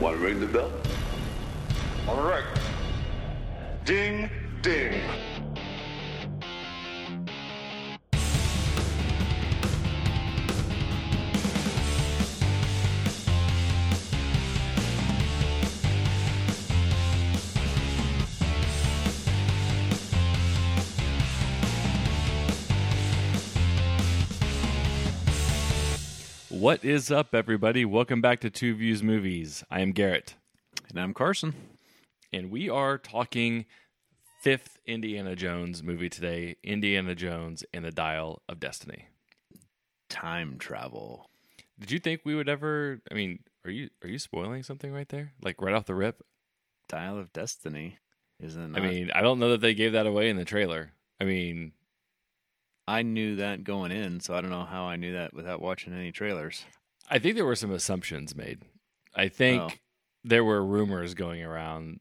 Want to ring the bell? All right. Ding, ding. What is up, everybody? Welcome back to Two Views Movies. I am Garrett, And I'm Carson. and we are talking fifth Indiana Jones movie today Indiana Jones and the Dial of Destiny. Time travel. Did you think we would ever? I mean, are you are you spoiling something right there? Like right off the rip? Dial of Destiny. Isn't I mean, I don't know that they gave that away in the trailer. I mean, I knew that going in, so I don't know how I knew that without watching any trailers. I think there were some assumptions made. I think Oh. there were rumors going around.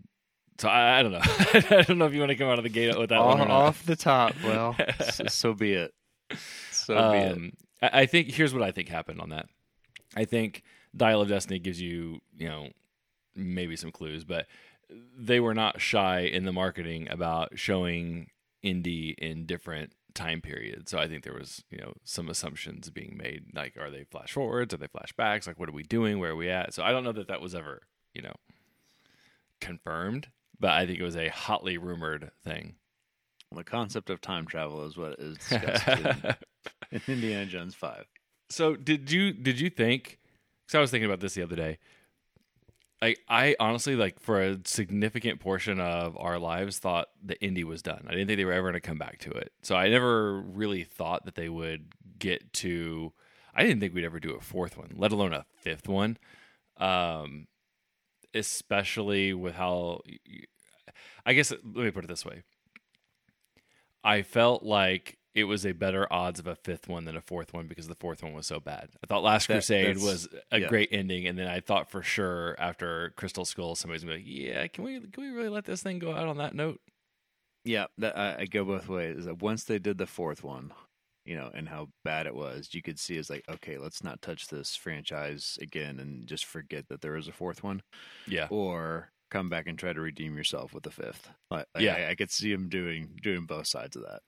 So I, I don't know. I don't know if you want to come out of the gate with that one or off, not. off the top. Well, so, so be it. So be it. Um, I, I think here's what I think happened on that. I think Dial of Destiny gives you, you know, maybe some clues, but they were not shy in the marketing about showing indie in different time period. So I think there was, you know, some assumptions being made. Like, are they flash forwards? Are they flashbacks? Like, what are we doing? Where are we at? So I don't know that that was ever, you know, confirmed, but I think it was a hotly rumored thing. the concept of time travel is what is discussed in, in Indiana Jones 5. So did you did you think? Because I was thinking about this the other day. Like I honestly like for a significant portion of our lives thought the indie was done. I didn't think they were ever going to come back to it. So I never really thought that they would get to. I didn't think we'd ever do a fourth one, let alone a fifth one. Um, especially with how. I guess let me put it this way. I felt like it was a better odds of a fifth one than a fourth one because the fourth one was so bad. I thought Last That- Crusade was a yeah. great ending, and then I thought for sure after Crystal Skull, somebody's gonna be like, "Yeah, can we can we really let this thing go out on that note?" Yeah, that, I, I go both ways. Once they did the fourth one, you know, and how bad it was, you could see it's like, okay, let's not touch this franchise again and just forget that there is a fourth one, Yeah, or come back and try to redeem yourself with the fifth. Like, Yeah. I, I could see him doing doing both sides of that.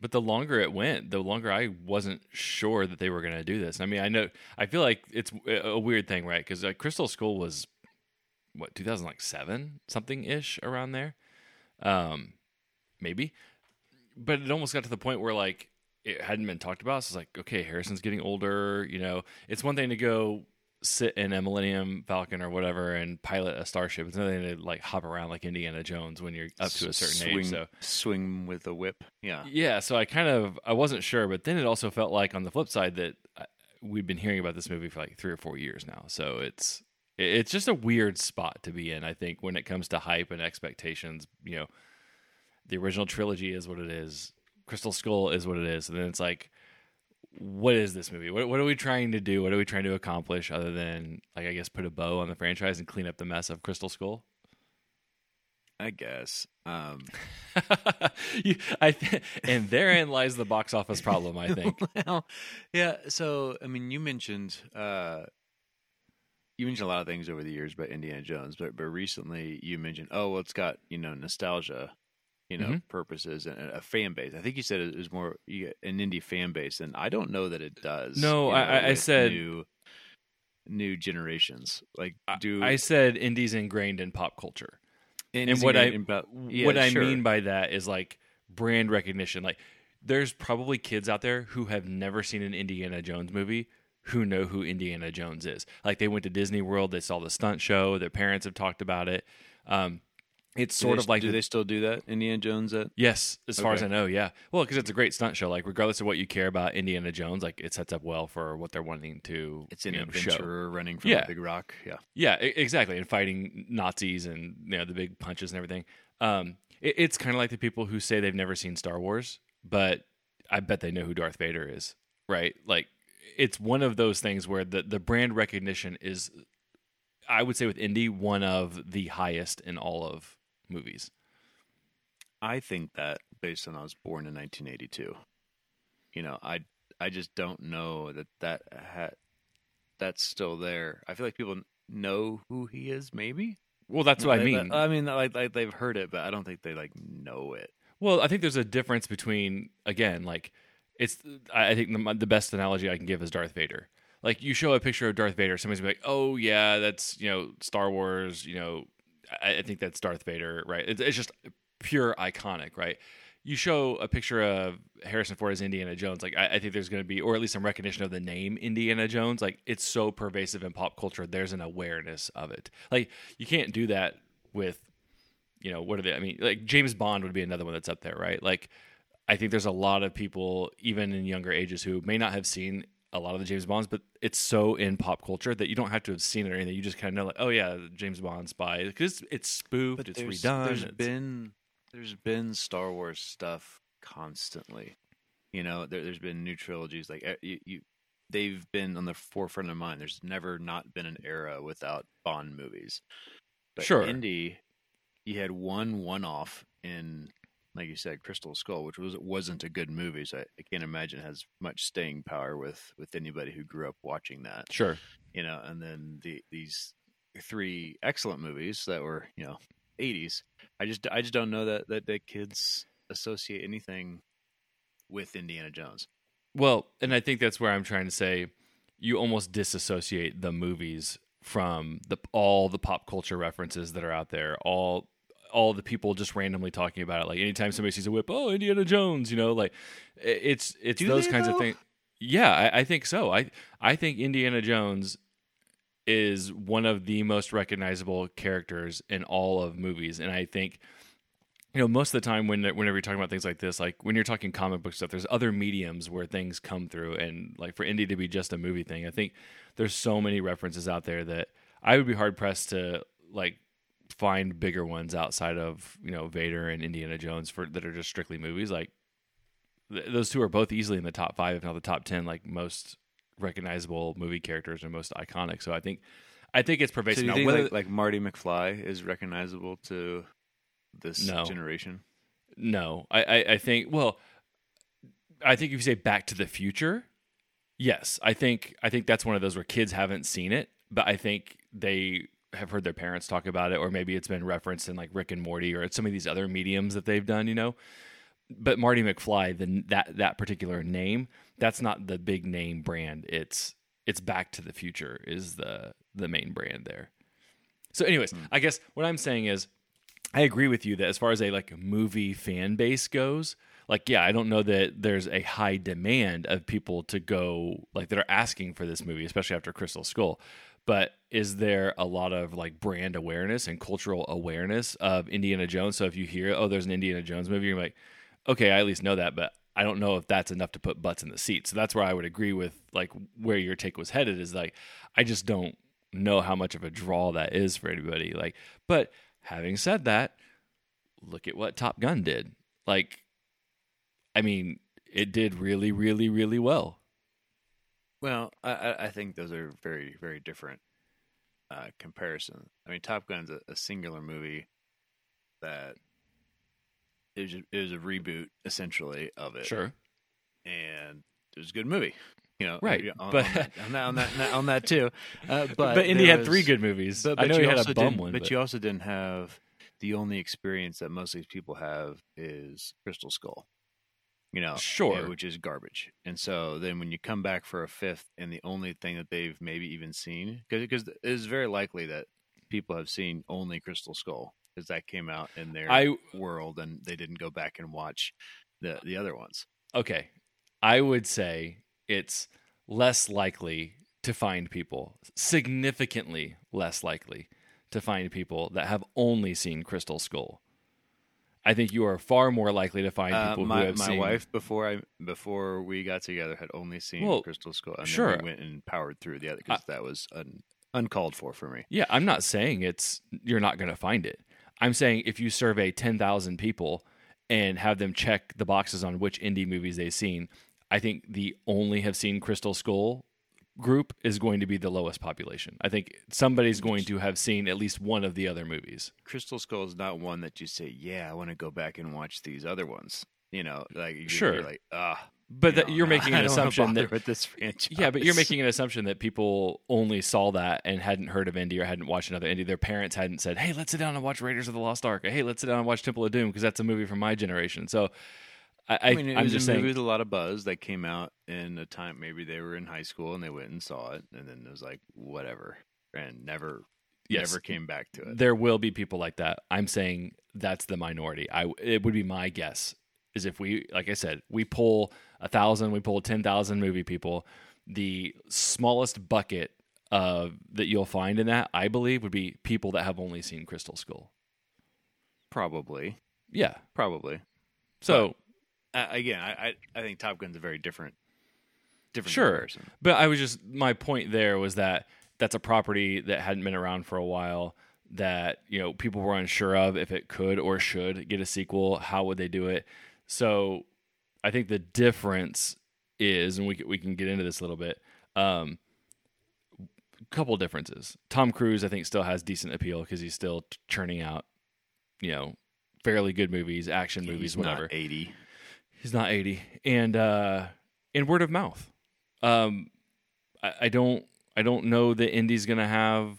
But the longer it went, the longer I wasn't sure that they were gonna do this. I mean, I know I feel like it's a a weird thing, right? Because like Crystal Skull was what 2007 something ish around there, um, maybe. But it almost got to the point where like it hadn't been talked about. So it's like, okay, Harrison's getting older. You know, it's one thing to go sit in a Millennium Falcon or whatever and pilot a starship. It's nothing to like hop around like Indiana Jones when you're up to a certain swing, age. So swing with a whip. Yeah, yeah, so I kind of I wasn't sure, but then it also felt like on the flip side that uh, we've been hearing about this movie for like three or four years now. So it's it's just a weird spot to be in. I think when it comes to hype and expectations, you know, the original trilogy is what it is. Crystal Skull is what it is, and then it's like, what is this movie? What what are we trying to do? What are we trying to accomplish other than like I guess put a bow on the franchise and clean up the mess of Crystal Skull? I guess. Um, you, I th- and therein lies the box office problem. I think. well, yeah. So, I mean, you mentioned uh, you mentioned a lot of things over the years about Indiana Jones, but but recently you mentioned, oh, well, it's got you know nostalgia, you know, Mhm. purposes and a fan base. I think you said it was more an indie fan base, and I don't know that it does. No, you I- know, I- I said- new new generations. Like, do I said indie's ingrained in pop culture. and what I it about yeah, what I sure. mean by that is like brand recognition. Like there's probably kids out there who have never seen an Indiana Jones movie who know who Indiana Jones is. Like they went to Disney World, they saw the stunt show, their parents have talked about it. Um, it's sort they- of like do the- they still do that? Indiana Jones at Yes, as far as I know, yeah. Well, because it's a great stunt show. Like, regardless of what you care about Indiana Jones, like it sets up well for what they're wanting to. it's an you know, show. adventurer running from Yeah. big rock. Yeah. Yeah, exactly, and fighting Nazis and you know the big punches and everything. Um, it, it's kind of like the people who say they've never seen Star Wars, but I bet they know who Darth Vader is, right? Like, it's one of those things where the the brand recognition is, I would say, with indie, one of the highest in all of movies. I think that based on I was born in 1982. You know, I I just don't know that that ha- that's still there. I feel like people know who he is. Maybe Well, that's what I mean. they- I mean, like, like they've heard it, but I don't think they like know it. Well, I think there's a difference between again, like it's. I think the, the best analogy I can give is Darth Vader. Like you show a picture of Darth Vader, somebody's like, "Oh yeah, that's you know Star Wars." You know, I, I think that's Darth Vader, right? It's, it's just pure iconic, right? You show a picture of Harrison Ford as Indiana Jones, like I, I think there's going to be, or at least some recognition of the name Indiana Jones. Like it's so pervasive in pop culture, there's an awareness of it. Like you can't do that with you know, what are they? I mean, like James Bond would be another one that's up there, right? Like, I think there's a lot of people, even in younger ages, who may not have seen a lot of the James Bonds, but it's so in pop culture that you don't have to have seen it or anything. You just kind of know, like, oh yeah, James Bond spy, because it's, it's spoofed, it's there's, redone. There's it's- been there's been Star Wars stuff constantly. You know, there, there's been new trilogies. Like you, you, they've been on the forefront of mind. There's never not been an era without Bond movies. But Sure. Indy, you had one one-off in, like you said, Crystal Skull, which was wasn't a good movie. So I, I can't imagine it has much staying power with with anybody who grew up watching that sure. you know, and then the these three excellent movies that were, you know, 80s. I just I just don't know that that the kids associate anything with Indiana Jones. Well, and I think that's where I'm trying to say you almost disassociate the movies from the all the pop culture references that are out there, all all the people just randomly talking about it. Like anytime somebody sees a whip, oh Indiana Jones, you know, like it's it's Do those kinds of things. Yeah, I, I think so. I I think Indiana Jones is one of the most recognizable characters in all of movies, and I think you know most of the time when whenever you're talking about things like this like when you're talking comic book stuff there's other mediums where things come through and like for indie to be just a movie thing i think there's so many references out there that i would be hard pressed to like find bigger ones outside of you know vader and indiana jones for that are just strictly movies like th- those two are both easily in the top five if not the top 10 like most recognizable movie characters and most iconic so i think i think it's pervasive do you Now, think whether- like, like Marty McFly is recognizable to this No. generation? No, I, I, I think. Well, I think if you say Back to the Future, yes, I think I think that's one of those where kids haven't seen it, but I think they have heard their parents talk about it, or maybe it's been referenced in like Rick and Morty or some of these other mediums that they've done. You know, but Marty McFly, the that that particular name, that's not the big name brand. It's it's Back to the Future is the the main brand there. So, anyways, hmm. I guess what I'm saying is, I agree with you that as far as a like movie fan base goes, like yeah, I don't know that there's a high demand of people to go like that are asking for this movie, especially after Crystal Skull. But is there a lot of like brand awareness and cultural awareness of Indiana Jones? So if you hear, oh, there's an Indiana Jones movie, you're like, okay, I at least know that, but I don't know if that's enough to put butts in the seat. So that's where I would agree with like where your take was headed is like I just don't know how much of a draw that is for anybody. Like, but having said that, look at what Top Gun did. Like, I mean, it did really, really, really well. Well, I, I think those are very, very different uh, comparisons. I mean, Top Gun's a, a singular movie that it was, a reboot essentially of it, Sure. and it was a good movie. You know, Right, On, but- on, that, on that on that on that too. Uh, but But, Indy had was- three good movies. But, I know you he had a bum one, but, but, you also didn't have the only experience that most of these people have is Crystal Skull. You know, Sure. which is garbage. And so then when you come back for a fifth, and the only thing that they've maybe even seen, because it is very likely that people have seen only Crystal Skull because that came out in their I world, and they didn't go back and watch the the other ones. okay. I would say it's less likely to find people, significantly less likely to find people that have only seen Crystal Skull. I think you are far more likely to find Uh, people my who have my seen. wife before I before we got together had only seen Well, Crystal Skull, and sure. then we went and powered through the other because that was un, uncalled for for me. Yeah, I'm not saying it's you're not going to find it. I'm saying if you survey 10,000 people and have them check the boxes on which indie movies they've seen, I think the only have seen Crystal Skull group is going to be the lowest population. I think somebody's going to have seen at least one of the other movies. Crystal Skull is not one that you say, "Yeah, I want to go back and watch these other ones." You know, like you're, Sure. you're like, ah, But that, know, you're making an assumption that with this franchise. yeah, but you're making an assumption that people only saw that and hadn't heard of Indy or hadn't watched another Indy. Their parents hadn't said, "Hey, let's sit down and watch Raiders of the Lost Ark." Or, hey, let's sit down and watch Temple of Doom because that's a movie from my generation. So, I, I, I mean, it I'm was just a movie with a lot of buzz that came out in a time maybe they were in high school and they went and saw it, and then it was like whatever, and never, Yes. never came back to it. there will be people like that. I'm saying that's the minority. I it would be my guess is if we, like I said, we pull a thousand, we pull ten thousand movie people. The smallest bucket of that you'll find in that, I believe, would be people that have only seen Crystal Skull. Probably, Yeah. probably. So Uh, again, I, I I think Top Gun's a very different, different Sure. comparison. But I was just my point there was that that's a property that hadn't been around for a while that you know people were unsure of if it could or should get a sequel. How would they do it? So I think the difference is, and we can, we can get into this a little bit. Um, couple differences. Tom Cruise, I think, still has decent appeal because he's still churning out, you know, fairly good movies, action movies, whatever. not eighty. He's not 80. And uh and word of mouth. Um I, I don't I don't know that Indy's gonna have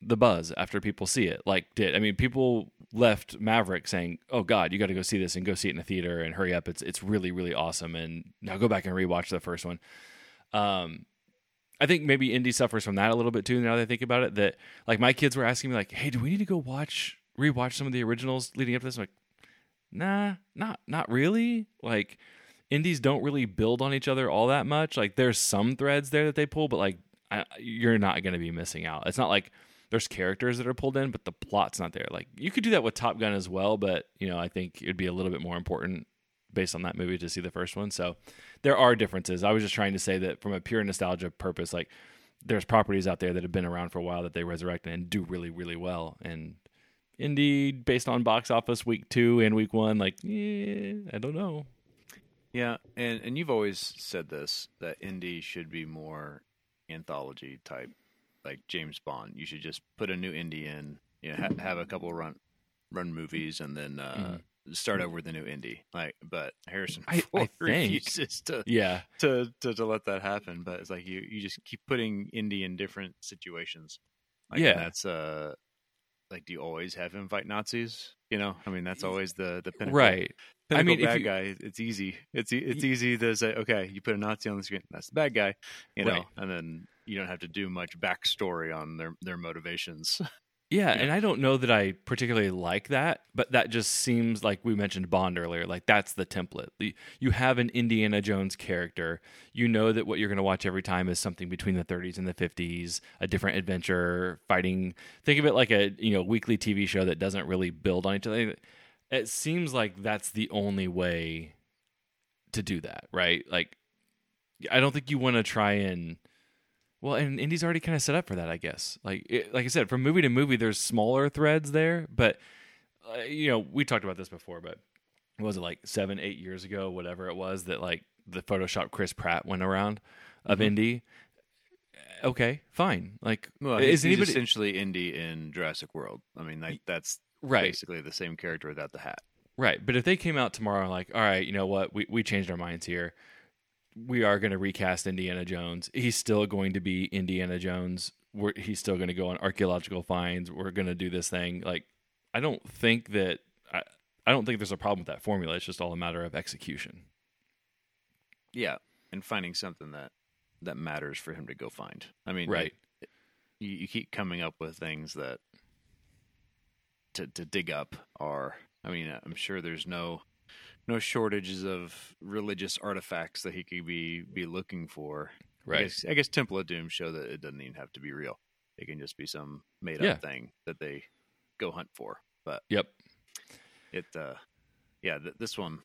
the buzz after people see it. Like did I mean people left Maverick saying, Oh God, you gotta go see this and go see it in the theater and hurry up. It's it's really, really awesome and now go back and rewatch the first one. Um I think maybe Indy suffers from that a little bit too now that I think about it. That like my kids were asking me like, Hey, do we need to go watch rewatch some of the originals leading up to this? I'm like, nah, not not really. Like indies don't really build on each other all that much. Like there's some threads there that they pull, but like I, you're not going to be missing out. It's not like there's characters that are pulled in, but the plot's not there. Like you could do that with Top Gun as well, but you know I think it'd be a little bit more important based on that movie to see the first one. So there are differences. I was just trying to say that from a pure nostalgia purpose, like there's properties out there that have been around for a while that they resurrect and do really really well and Indeed, based on box office week two and week one, like, yeah, I don't know. Yeah, and and you've always said this that indie should be more anthology type, like James Bond. You should just put a new indie in, you know, ha- have a couple run run movies, and then uh, start over with a new indie. Like, but Harrison I- I refuses to, Yeah, to to to let that happen. But it's like you you just keep putting indie in different situations. Like, Yeah. that's uh. Like, do you always have him fight Nazis? You know, I mean, that's always the the pinnacle right. I pinnacle mean, if bad you- guy. It's easy. It's e- it's easy to say, okay, you put a Nazi on the screen, that's the bad guy, you know, Right. and then you don't have to do much backstory on their their motivations. Yeah, and I don't know that I particularly like that, but that just seems like we mentioned Bond earlier. Like that's the template. You have an Indiana Jones character. You know that what you're going to watch every time is something between the 30s and the 50s, a different adventure, fighting. Think of it like a you know weekly TV show that doesn't really build on each other. It seems like that's the only way to do that, right? Like, I don't think you want to try and well, and Indy's already kind of set up for that, I guess. Like, it, like I said, from movie to movie, there's smaller threads there, but uh, you know, we talked about this before, but was it like seven, eight years ago, whatever it was, that like the Photoshop Chris Pratt went around of Indy? Okay, fine. Like, Well, is he's anybody essentially Indy in Jurassic World. I mean, like that's right? basically the same character without the hat. Right. But if they came out tomorrow like, all right, you know what, we we changed our minds here. We are going to recast Indiana Jones. He's still going to be Indiana Jones. We're, he's still going to go on archaeological finds. We're going to do this thing. Like, I don't think that I, I don't think there's a problem with that formula. It's just all a matter of execution. Yeah, and finding something that that matters for him to go find. I mean, Right. You, you keep coming up with things that to to dig up are. I mean, I'm sure there's no no shortages of religious artifacts that he could be be looking for. I guess, I guess Temple of Doom show that it doesn't even have to be real. It can just be some made up Yeah. thing that they go hunt for. But Yep. it, uh, yeah, th- this one,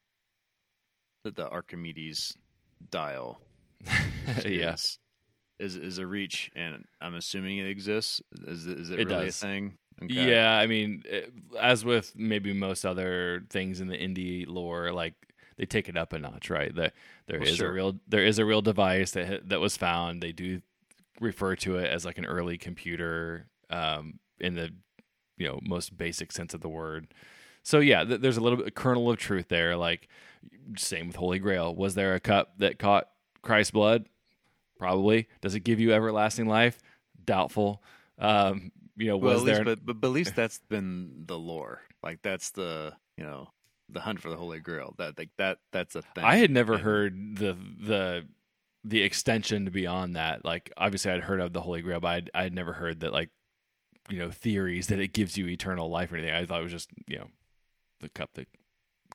the, the Archimedes dial, yes, is, is is a reach, and I'm assuming it exists. Is it- is it, It really does. a thing? Okay. Yeah, I mean, as with maybe most other things in the indie lore, like they take it up a notch, right? That there Well, is sure. a real there is a real device that that was found. They do refer to it as like an early computer um, in the you know most basic sense of the word. So yeah, th- there's a little bit a kernel of truth there. Like Same with Holy Grail. Was there a cup that caught Christ's blood? Probably. Does it give you everlasting life? Doubtful. Um, you know, Well, was there? least, but, but but at least that's been the lore. Like that's the you know the hunt for the Holy Grail. That like that that's a thing. I had never And- heard the the the extension beyond that. Like obviously I'd heard of the Holy Grail, but I'd, I'd never heard that like you know theories that it gives you eternal life or anything. I thought it was just you know the cup that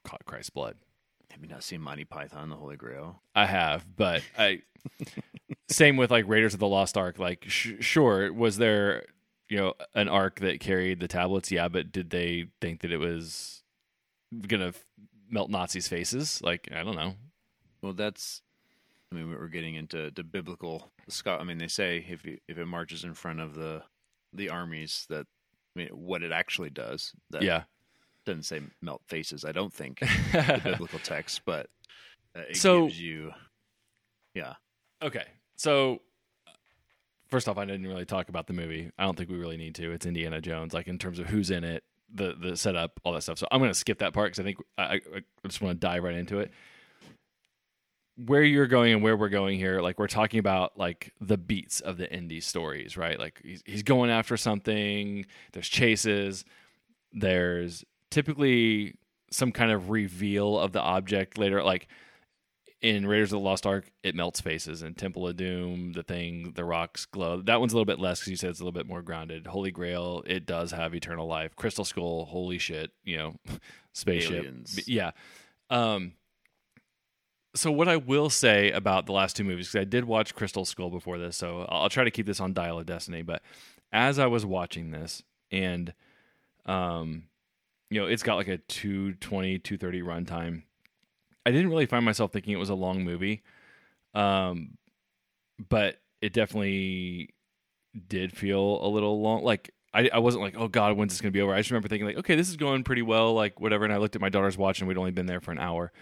caught Christ's blood. Have you not seen Monty Python, the Holy Grail? I have, but I same with like Raiders of the Lost Ark. Like sh- sure, was there you know an ark that carried the tablets? Yeah, but did they think that it was gonna f- melt Nazis' faces? Like I don't know. Well, that's. I mean, we're getting into the biblical Scott. I mean, they say if you, if it marches in front of the the armies, that I mean, what it actually does. That Yeah. doesn't say melt faces. I don't think the biblical text, but uh, it So- gives you. Yeah, Okay. So first off, I didn't really talk about the movie. I don't think we really need to. It's Indiana Jones, like in terms of who's in it, the the setup, all that stuff. So I'm going to skip that part because I think I, I just want to dive right into it. Where you're going and where we're going here, like we're talking about like the beats of the indie stories, right? Like he's, he's going after something. There's chases. There's typically some kind of reveal of the object later, like in Raiders of the Lost Ark, it melts faces. In Temple of Doom, the thing, the rocks glow. That one's a little bit less because you said it's a little bit more grounded. Holy Grail, it does have eternal life. Crystal Skull, holy shit, you know, spaceship. Aliens. Yeah. Um, so what I will say about the last two movies, because I did watch Crystal Skull before this, so I'll, I'll try to keep this on Dial of Destiny. But as I was watching this, and um, you know, it's got like a 220, 230 runtime. I didn't really find myself thinking it was a long movie. Um, but it definitely did feel a little long. Like I, I wasn't like, oh God, when's this gonna be over? I just remember thinking like, okay, this is going pretty well, like whatever. And I looked at my daughter's watch and we'd only been there for an hour.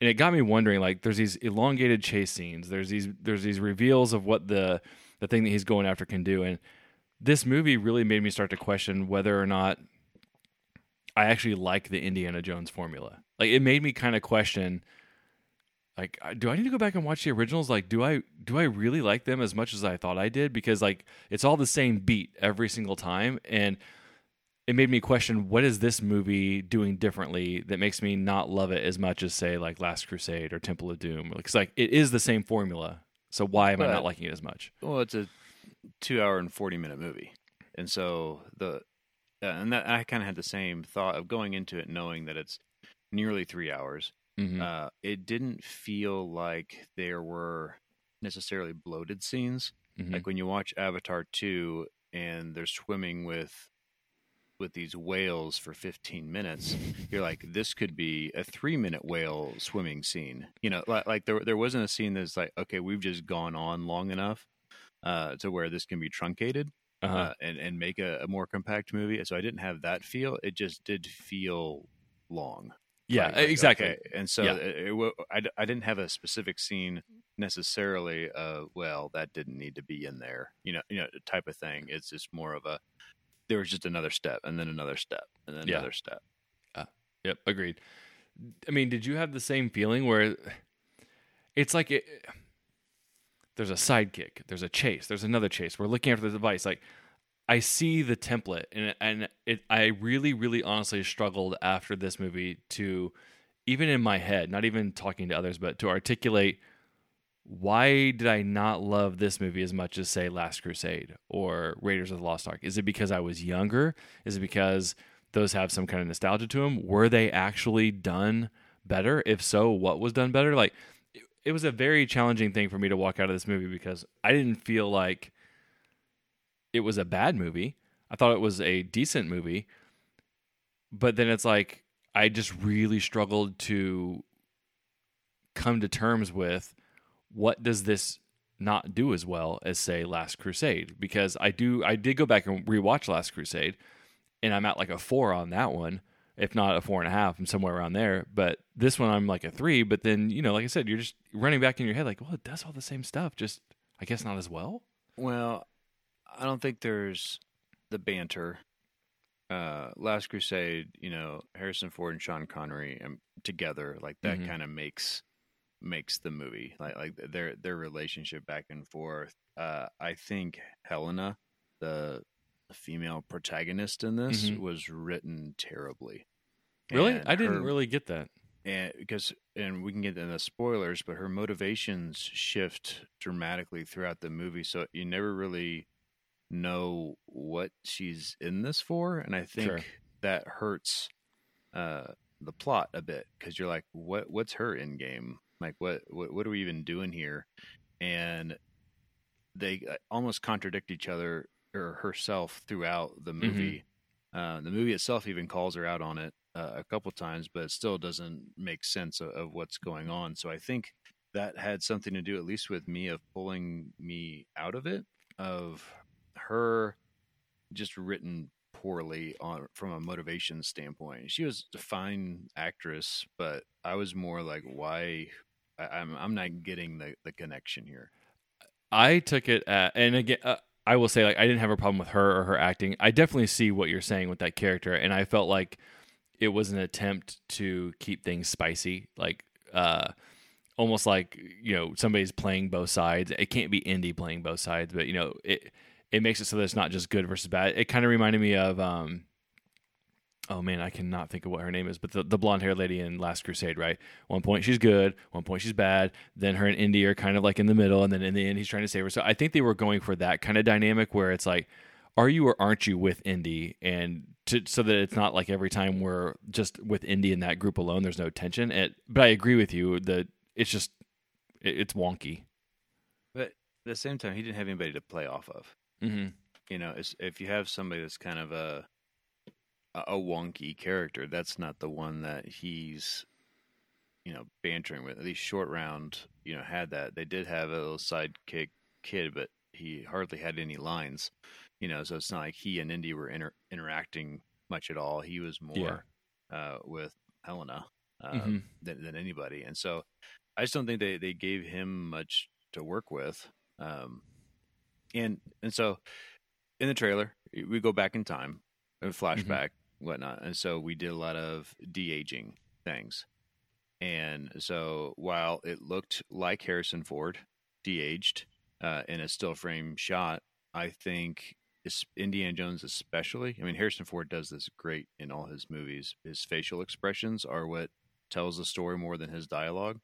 And it got me wondering, like, there's these elongated chase scenes. There's these there's these reveals of what the the thing that he's going after can do. And this movie really made me start to question whether or not I actually like the Indiana Jones formula. Like it made me kind of question like do I need to go back and watch the originals? Like do I do I really like them as much as I thought I did because like it's all the same beat every single time and it made me question what is this movie doing differently that makes me not love it as much as say like Last Crusade or Temple of Doom. It's like it is the same formula. So why am I not liking it as much? Well, it's a two hour and 40 minute movie. And so the, uh, and that I kind of had the same thought of going into it knowing that it's nearly three hours. Mhm. Uh, it didn't feel like there were necessarily bloated scenes. Mhm. Like when you watch Avatar 2 and they're swimming with with these whales for 15 minutes, you're like, this could be a three minute whale swimming scene. You know, like, like there there wasn't a scene that's like, okay, we've just gone on long enough uh, to where this can be truncated uh-huh. uh, and and make a, a more compact movie. So I didn't have that feel. It just did feel long. Yeah, Like- exactly. okay, And so Yeah. it, it, I, I didn't have a specific scene necessarily. Uh, well, that didn't need to be in there. You know, you know, type of thing. It's just more of a. There was just another step, and then another step, and then Yeah. another step. Yep, agreed. I mean, did you have the same feeling where it's like it, there's a sidekick, there's a chase, there's another chase. We're looking after the device. Like I see the template, and and it, I really, really, honestly struggled after this movie to even in my head, not even talking to others, but to articulate why did I not love this movie as much as say Last Crusade or Raiders of the Lost Ark? Is it because I was younger? Is it because those have some kind of nostalgia to them? Were they actually done better? If so, what was done better? Like it, it was a very challenging thing for me to walk out of this movie because I didn't feel like it was a bad movie. I thought it was a decent movie. But then it's like I just really struggled to come to terms with what does this not do as well as say Last Crusade because I do I did go back and rewatch Last Crusade and I'm at like a four on that one if not a four and a half I'm somewhere around there but this one I'm like a three but then you know like I said you're just running back in your head like well it does all the same stuff just I guess not as well Well, I don't think there's the banter uh, Last Crusade, you know, Harrison Ford and Sean Connery um, together, like that Mhm. kind of makes makes the movie. Like like their their relationship back and forth. Uh, I think Helena, the female protagonist in this, Mhm. was written terribly. Really, And I didn't her- really get that. and because and we can get into the spoilers, but her motivations shift dramatically throughout the movie, so you never really know what she's in this for, and I think Sure. that hurts uh, the plot a bit because you're like, what what's her end game? Like, what what what are we even doing here? And they uh, almost contradict each other or herself throughout the movie. Uh, the movie itself even calls her out on it uh, a couple times, but it still doesn't make sense of, of what's going on. So I think that had something to do, at least with me, of pulling me out of it, of her just written poorly on from a motivation standpoint. She was a fine actress, but I was more like, why? I, I'm I'm not getting the the connection here. I took it at, and again, uh, I will say like I didn't have a problem with her or her acting. I definitely see what you're saying with that character, and I felt like it was an attempt to keep things spicy, like uh, almost like you know somebody's playing both sides. It can't be Indy playing both sides, but you know it it makes it so that it's not just good versus bad. It kind of reminded me of um, oh man, I cannot think of what her name is, but the, the blonde haired lady in Last Crusade, right? One point she's good, one point she's bad. Then her and Indy are kind of like in the middle, and then in the end he's trying to save her. So I think they were going for that kind of dynamic where it's like, are you or aren't you with Indy? And to, so that it's not like every time we're just with Indy in that group alone, there's no tension. It, but I agree with you that it's just it, it's wonky. But at the same time, he didn't have anybody to play off of. Mm-hmm. you know, if you have somebody that's kind of a a wonky character, that's not the one that he's you know bantering with. At least short round, you know, had that. They did have a little sidekick kid, but he hardly had any lines. You know, so it's not like he and Indy were inter- interacting much at all. He was more uh, with Helena uh, Mhm. than, than anybody, and so I just don't think they, they gave him much to work with. Um, and and so in the trailer, we go back in time, and flashback, whatnot, and so we did a lot of de aging things. And so while it looked like Harrison Ford de aged uh, in a still frame shot, I think Indiana Jones especially. I mean, Harrison Ford does this great in all his movies. His facial expressions are what tells the story more than his dialogue.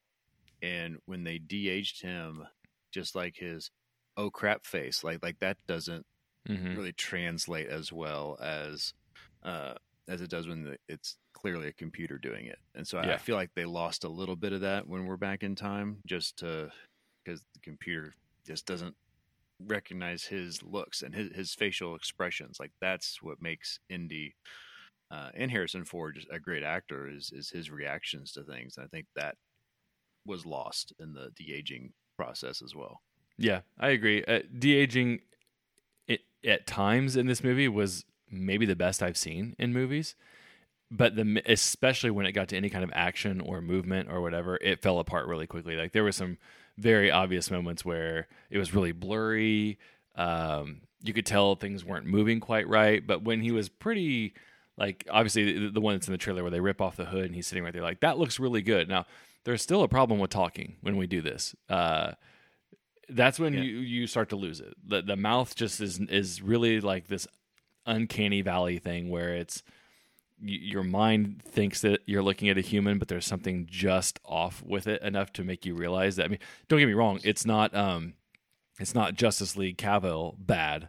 And when they de-aged him, just like his oh crap face, like like that doesn't Mm-hmm. really translate as well as uh, as it does when the, it's clearly a computer doing it. And so I, I feel like they lost a little bit of that when we're back in time, just to because the computer just doesn't recognize his looks and his, his facial expressions. Like that's what makes Indy uh, and Harrison Ford just a great actor is is his reactions to things. And I think that was lost in the de aging process as well. Yeah, I agree. Uh, de aging at times in this movie was maybe the best I've seen in movies, but the especially when it got to any kind of action or movement or whatever, it fell apart really quickly. Like there were some very obvious moments where it was really blurry. Um, you could tell things weren't moving quite right, but when he was pretty like obviously the, the one that's in the trailer where they rip off the hood and he's sitting right there like that looks really good. Now there's still a problem with talking when we do this. Uh, that's when Yeah. you you start to lose it. The the mouth just is is really like this uncanny valley thing where it's y- your mind thinks that you're looking at a human, but there's something just off with it enough to make you realize that. I mean, don't get me wrong, it's not um, it's not Justice League Cavill bad,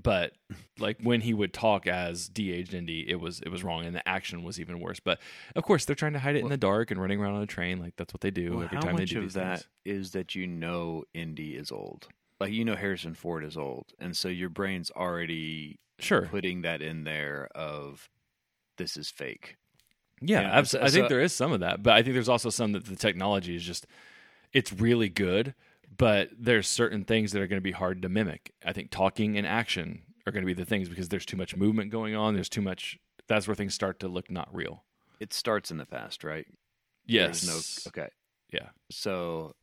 but like when he would talk as de-aged Indy, it was it was wrong, and the action was even worse. But of course, they're trying to hide it in the dark and running around on a train, like that's what they do Well, every time they much do of these that things. is that you know Indy is old? Like you know Harrison Ford is old, and so your brain's already Sure, putting that in there of this is fake. Yeah, Yeah, abs- so- I think so- there is some of that, but I think there's also some that the technology is just it's really good, but there's certain things that are going to be hard to mimic. I think talking and action are going to be the things because there's too much movement going on. There's too much. That's where things start to look not real. It starts in the past, right? Yes. There's no. Okay. Yeah. So,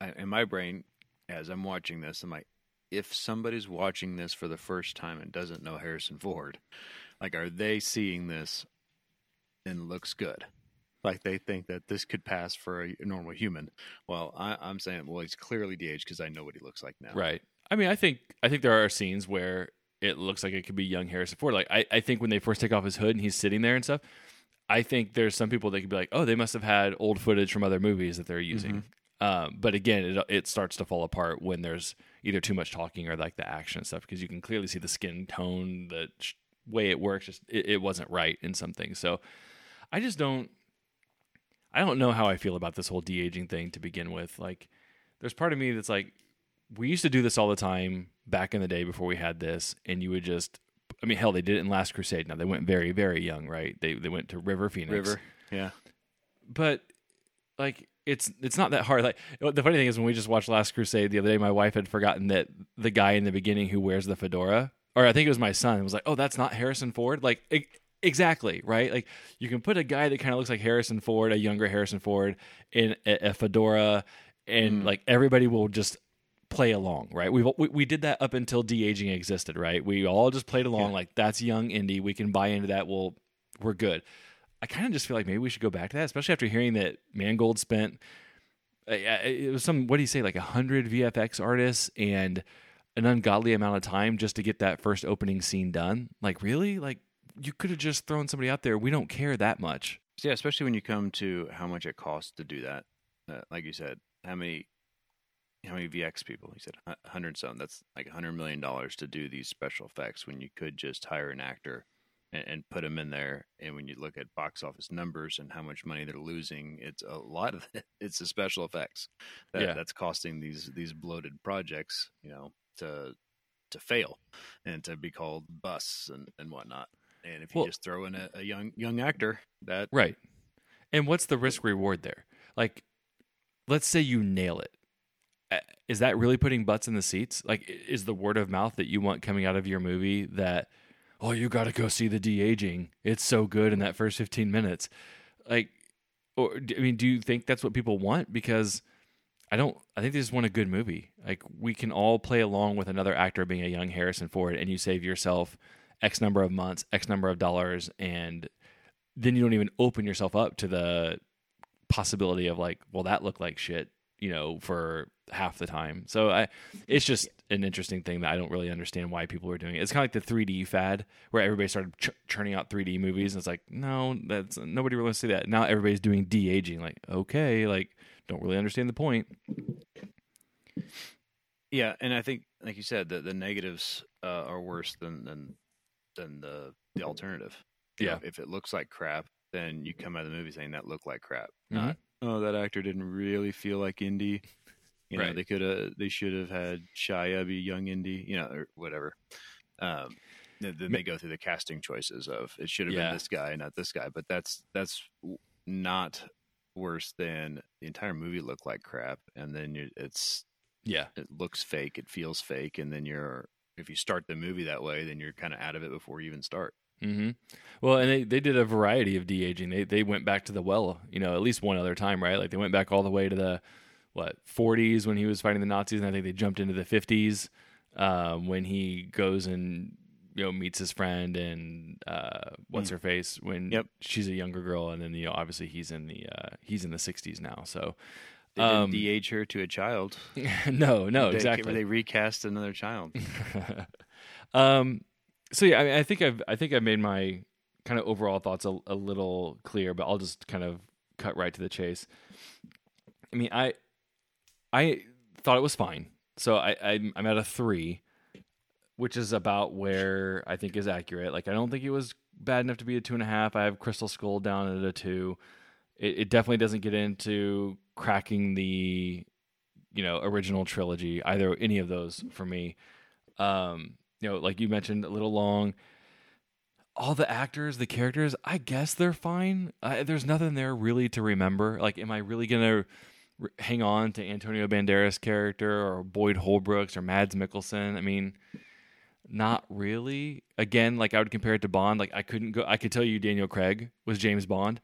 I, in my brain, as I'm watching this, I'm like, if somebody's watching this for the first time and doesn't know Harrison Ford, like are they seeing this and looks good? Like they think that this could pass for a normal human. Well, I, I'm saying, well, he's clearly de-aged because I know what he looks like now. Right. I mean, I think I think there are scenes where it looks like it could be young Harrison Ford. Like I, I think when they first take off his hood and he's sitting there and stuff, I think there's some people that could be like, oh, they must have had old footage from other movies that they're using. Um, but again, it it starts to fall apart when there's either too much talking or like the action stuff because you can clearly see the skin tone, the sh- way it works. Just it, it wasn't right in some things. So I just don't. I don't know how I feel about this whole de aging thing to begin with. Like, there's part of me that's like, we used to do this all the time back in the day before we had this, and you would just. I mean, hell, they did it in Last Crusade. Now they went very, very young, right? They they went to River Phoenix River. Yeah. but like it's it's not that hard. Like the funny thing is when we just watched Last Crusade the other day, my wife had forgotten that the guy in the beginning who wears the fedora, or I think it was my son, was like, "Oh, that's not Harrison Ford." Like exactly right. Like you can put a guy that kind of looks like Harrison Ford, a younger Harrison Ford, in a, a fedora, and like everybody will just play along, right? We've, we we did that up until de aging existed, right? We all just played along like that's young indie. We can buy into that. We'll we're good. I kind of just feel like maybe we should go back to that, especially after hearing that Mangold spent uh, it was some what do you say like a hundred VFX artists and an ungodly amount of time just to get that first opening scene done. Like really, like you could have just thrown somebody out there. We don't care that much. Yeah, especially when you come to how much it costs to do that. Uh, like you said, how many how many VX people? You said hundred some. That's like a hundred million dollars to do these special effects when you could just hire an actor and, and put them in there. And when you look at box office numbers and how much money they're losing, it's a lot of it. It's the special effects that, Yeah. that's costing these these bloated projects. You know to to fail and to be called busts and, and whatnot. And if you Well- just throw in a, a young young actor, that Right. And what's the risk reward there? Like, let's say you nail it. Uh, that really putting butts in the seats? Like, is the word of mouth that you want coming out of your movie that, oh, you got to go see the de aging? It's so good in that first 15 minutes. Like, or, I mean, do you think that's what people want? Because I don't, I think they just want a good movie. Like, we can all play along with another actor being a young Harrison Ford, and you save yourself X number of months, X number of dollars, and then you don't even open yourself up to the possibility of like, well, that looked like shit, you know, for half the time. So I, it's just an interesting thing that I don't really understand why people are doing it. It's kind of like the 3D fad where everybody started ch- churning out 3D movies, and it's like, no, that's nobody really wants to see that. Now everybody's doing de aging. Like, okay, like don't really understand the point. Yeah, and I think, like you said, the the negatives uh, are worse than than than the the alternative. You know, Yeah. if it looks like crap, then you come out of the movie saying that looked like crap. Mhm. Not oh, that actor didn't really feel like indie. You know, Right. they could have, they should have had Shia be young indie. You know, or whatever. Um, then then they go through the casting choices of it should have Yeah. been this guy, not this guy. But that's that's not worse than the entire movie looked like crap, and then you, it's Yeah, it looks fake, it feels fake, and then you're if you start the movie that way, then you're kind of out of it before you even start. hmm Well, and they, they did a variety of de aging. They they went back to the well, you know, at least one other time, right? Like they went back all the way to the what 40s when he was fighting the Nazis, and I think they jumped into the 50s um, when he goes and you know meets his friend and uh, what's her face when Yep. she's a younger girl, and then you know obviously he's in the uh, he's in the 60s now. So They Um, de-age her to a child. no, no, They- exactly. They recast another child. um, so yeah, I, mean, I think I've I think I've made my kind of overall thoughts a, a little clear, but I'll just kind of cut right to the chase. I mean, I I thought it was fine, so I I'm, I'm at a three, which is about where I think is accurate. Like I don't think it was bad enough to be a two and a half. I have Crystal Skull down at a two. It, it definitely doesn't get into cracking the you know original trilogy either any of those for me. Um you know like you mentioned a little long. All the actors the characters i guess they're fine. I, there's nothing there really to remember. Like am i really gonna r- hang on to antonio banderas character or boyd holbrooks or mads mikkelsen? I mean not really. Again like i would compare it to bond. Like i couldn't go i could tell you daniel craig was james bond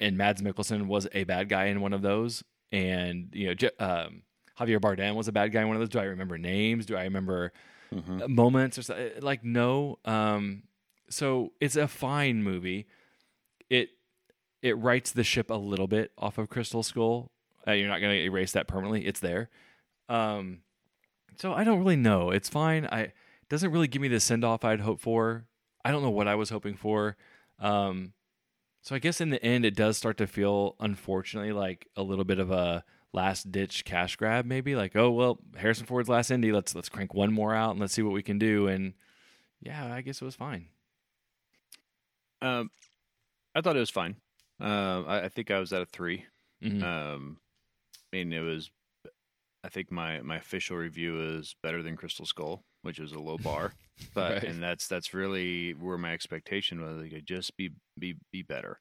and mads mikkelsen was a bad guy in one of those. And you know J- um, Javier Bardem was a bad guy in one of those. Do I remember names? Do I remember Mhm. uh, moments or so, like no. Um so it's a fine movie. It it rights the ship a little bit off of crystal skull. Uh, you're not going to erase that permanently. It's there. Um so i don't really know. It's fine. I it doesn't really give me the send off i'd hoped for. I don't know what i was hoping for. Um so i guess in the end it does start to feel unfortunately like a little bit of a last ditch cash grab maybe like oh well harrison ford's last indie let's let's crank one more out and let's see what we can do and yeah i guess it was fine Um, I thought it was fine. Um, I, I think I was at a three. Mhm. Um, I mean, it was. I think my my official review is better than Crystal Skull, which is a low bar, but Right. and that's that's really where my expectation was. Like, just be be be better.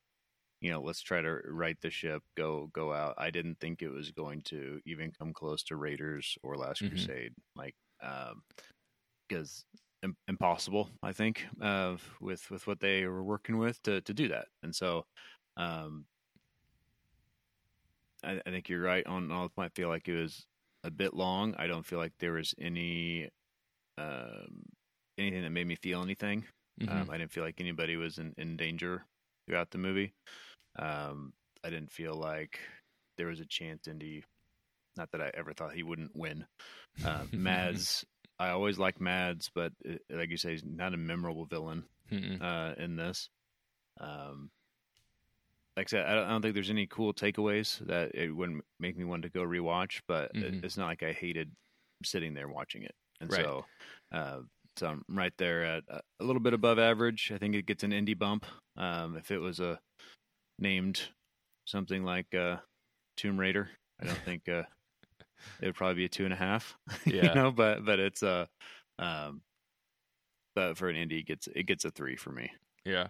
You know, let's try to right the ship, go go out. I didn't think it was going to even come close to Raiders or Last Mhm. Crusade, like um, because im- impossible. I think uh, with with what they were working with to to do that, and so um, I, I think you're right on all. I feel like it was a bit long. I don't feel like there was any um, anything that made me feel anything. Mhm. Um, I didn't feel like anybody was in, in danger throughout the movie. Um, I didn't feel like there was a chance Indy. Not that I ever thought he wouldn't win. Um, Mads, I always like Mads, but uh like you say, he's not a memorable villain uh, in this. Um, like I said, I don't, I don't think there's any cool takeaways that it wouldn't make me want to go rewatch. But it- Mhm. it's not like I hated sitting there watching it, and Right. so uh, so I'm right there at a, a little bit above average. I think it gets an indie bump. Um, if it was a named something like uh, Tomb Raider, I don't think uh, it would probably be a two and a half. Yeah. you know, but but it's a um, but for an indie, it gets it gets a three for me. Yeah.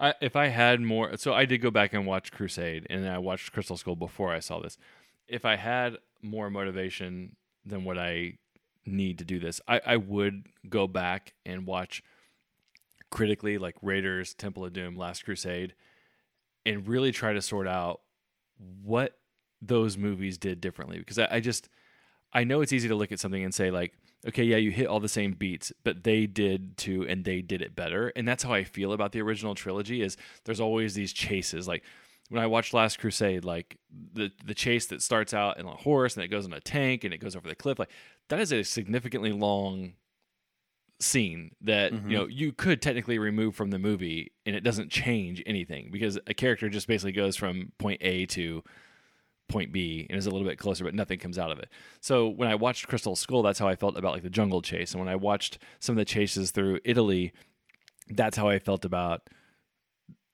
I, if I had more, so I did go back and watch Crusade, and I watched Crystal Skull before I saw this. If I had more motivation than what I need to do this, I, I would go back and watch critically, like Raiders, Temple of Doom, Last Crusade, and really try to sort out what those movies did differently. Because I, I just, I know it's easy to look at something and say like, okay, yeah, you hit all the same beats, but they did too, and they did it better. And that's how I feel about the original trilogy. Is there's always these chases. Like when I watched Last Crusade, like the the chase that starts out in a horse and it goes in a tank and it goes over the cliff, like that is a significantly long scene that Mhm. you know you could technically remove from the movie and it doesn't change anything because a character just basically goes from point A to point B and is a little bit closer, but nothing comes out of it. So when I watched Crystal Skull, that's how I felt about like the jungle chase. And when I watched some of the chases through Italy, that's how I felt about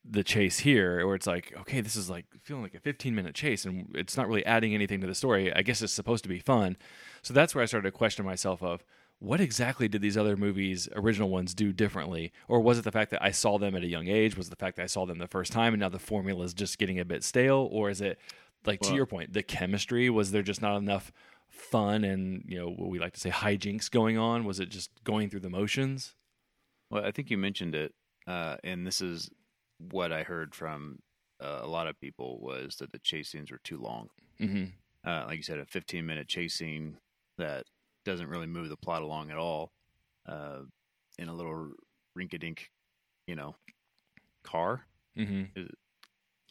the chase here, where it's like, okay, this is like feeling like a 15 minute chase and it's not really adding anything to the story. I guess it's supposed to be fun. So that's where I started to question myself of what exactly did these other movies, original ones, do differently? Or was it the fact that I saw them at a young age? Was it the fact that I saw them the first time and now the formula is just getting a bit stale? Or is it like to your point, the chemistry? Was there just not enough fun and you know what we like to say hijinks going on? Was it just going through the motions? Well, I think you mentioned it, uh, and this is what I heard from uh, a lot of people was that the chase scenes were too long. Mm-hmm. Uh, like you said, a 15 minute chase scene that doesn't really move the plot along at all, uh, in a little rink-a-dink, you know, car. Mm-hmm. Is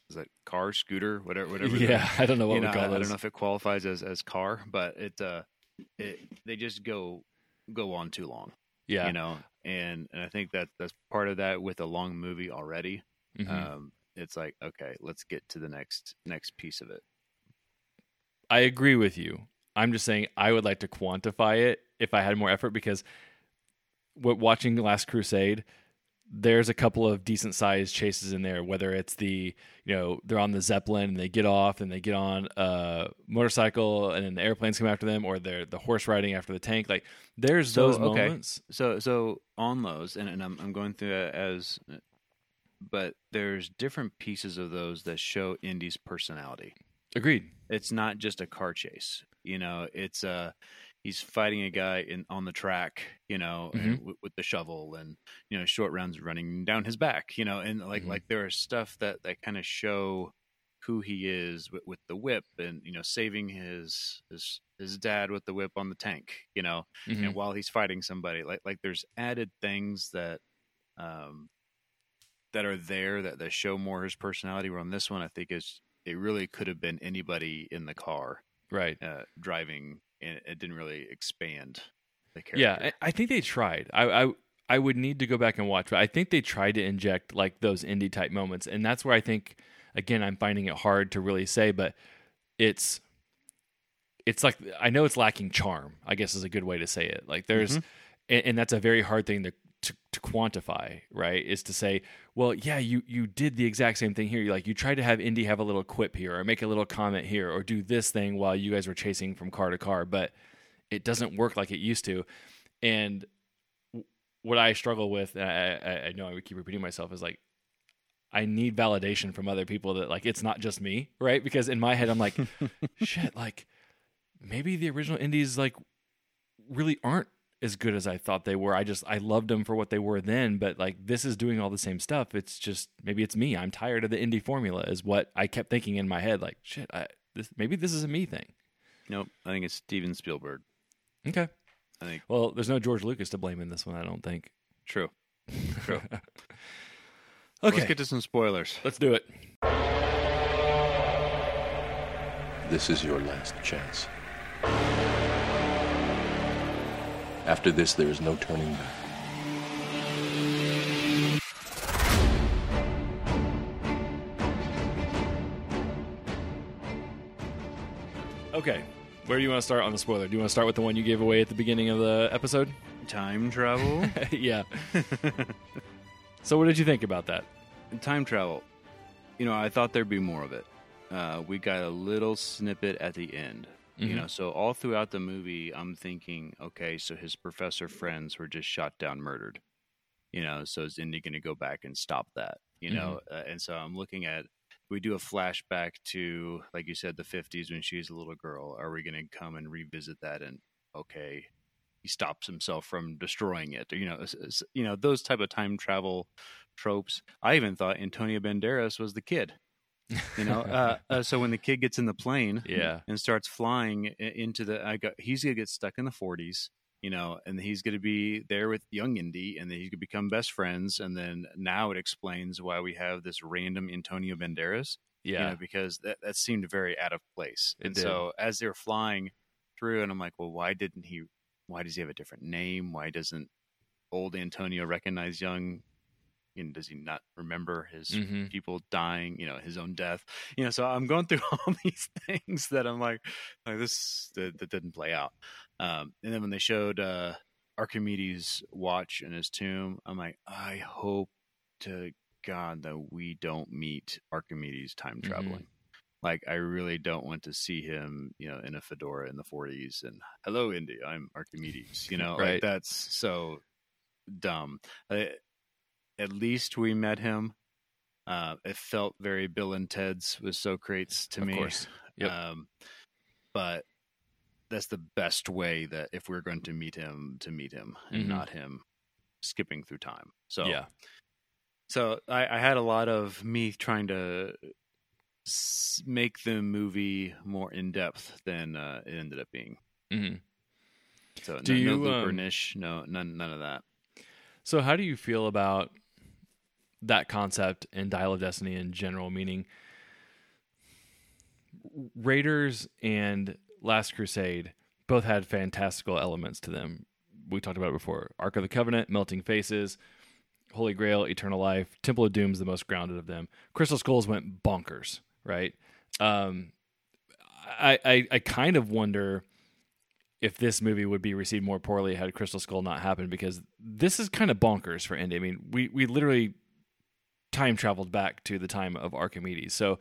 that car, scooter, whatever, whatever. Yeah, I don't know what you we know, call I, I don't know if it qualifies as as car, but it uh, it they just go go on too long. yeah, you know and and i think that that's part of that with a long movie already Mhm. um it's like okay let's get to the next next piece of it I agree with you. I'm just saying I would like to quantify it if I had more effort because what watching Last Crusade, there's a couple of decent sized chases in there, whether it's the, you know, they're on the Zeppelin and they get off and they get on a motorcycle and then the airplanes come after them or they're the horse riding after the tank. Like there's So, those okay. moments. so so on those and, and I'm, I'm going through it as but there's different pieces of those that show indy's personality Agreed. it's not just a car chase you know it's uh he's fighting a guy in on the track you know and w- with the shovel and you know short rounds running down his back you know and like Mhm. like there is stuff that that kind of show who he is with, with the whip and you know saving his his his dad with the whip on the tank you know Mhm. and while he's fighting somebody like like there's added things that um that are there that, that show more his personality where on this one i think is it really could have been anybody in the car right. uh driving and it didn't really expand the character Yeah, I, I think they tried. I, I I would need to go back and watch, but I think they tried to inject like those indie type moments, and that's where I think again I'm finding it hard to really say, but it's it's like I know it's lacking charm. I guess is a good way to say it. Like there's, mm-hmm. and, and that's a very hard thing to. To, to quantify right is to say well yeah you you did the exact same thing here you like you tried to have indy have a little quip here or make a little comment here or do this thing while you guys were chasing from car to car but it doesn't work like it used to and what I struggle with, and I, I, I know I would keep repeating myself, is like I need validation from other people that like it's not just me, right? Because in my head, I'm like, shit, like maybe the original indies like really aren't as good as I thought they were. I just I loved them for what they were then, but like this is doing all the same stuff. It's just maybe it's me. I'm tired of the indie formula, is what I kept thinking in my head. Like shit, I, this maybe this is a me thing. nope i think it's steven spielberg Okay. i think Well, there's no George Lucas to blame in this one. I don't think. true True. okay. let's get to some spoilers Let's do it. This is your last chance. After this, there is no turning back. Okay. Where do you want to start on the spoiler? Do you want to start with the one you gave away at the beginning of the episode? time travel yeah. so, what did you think about that? time travel you know i thought there'd be more of it uh, we got a little snippet at the end you Mhm. know so all throughout the movie i'm thinking okay so his professor friends were just shot down murdered. You know so is indy going to go back and stop that you know uh, and so i'm looking at we do a flashback to like you said the 50s when she's a little girl. Are we going to come and revisit that and okay he stops himself from destroying it you know s- s- you know those type of time travel tropes. I even thought antonio banderas was the kid you know uh, uh, so when the kid gets in the plane Yeah. and starts flying into the i got he's gonna get stuck in the 40s you know and he's gonna be there with young indy and then he's gonna become best friends and then now it explains why we have this random antonio banderas Yeah. you know, because that, that seemed very out of place. It and did. so as they're flying through, and I'm like, well, why didn't he? Why does he have a different name? Why doesn't old Antonio recognize young? You know, does he not remember his Mhm. people dying? You know, his own death. You know, so I'm going through all these things that I'm like, like this that, that didn't play out. Um, and then when they showed uh, Archimedes' watch in his tomb, I'm like, I hope to God that we don't meet Archimedes time Mhm. traveling. Like, I really don't want to see him, you know, in a fedora in the 40s and hello, Indy, I'm Archimedes. You know, Right. like that's so dumb. Uh, at least we met him. Uh, it felt very Bill and Ted's with Socrates to me. Of me. course. Yep. Um, but that's the best way that if we're going to meet him, to meet him and Mhm. not him skipping through time. So Yeah. so I, I had a lot of me trying to s- make the movie more in depth than uh, it ended up being. hmm So Do no, you, no um, niche, no none none of that. So, how do you feel about that concept and Dial of Destiny in general? Meaning, Raiders and Last Crusade both had fantastical elements to them. We talked about it before Ark of the Covenant, Melting Faces, Holy Grail, Eternal Life, Temple of Doom is the most grounded of them. Crystal Skulls went bonkers, right? Um, I, I, I kind of wonder if this movie would be received more poorly had Crystal Skull not happened because this is kind of bonkers for Indy. I mean, we we literally time traveled back to the time of Archimedes. So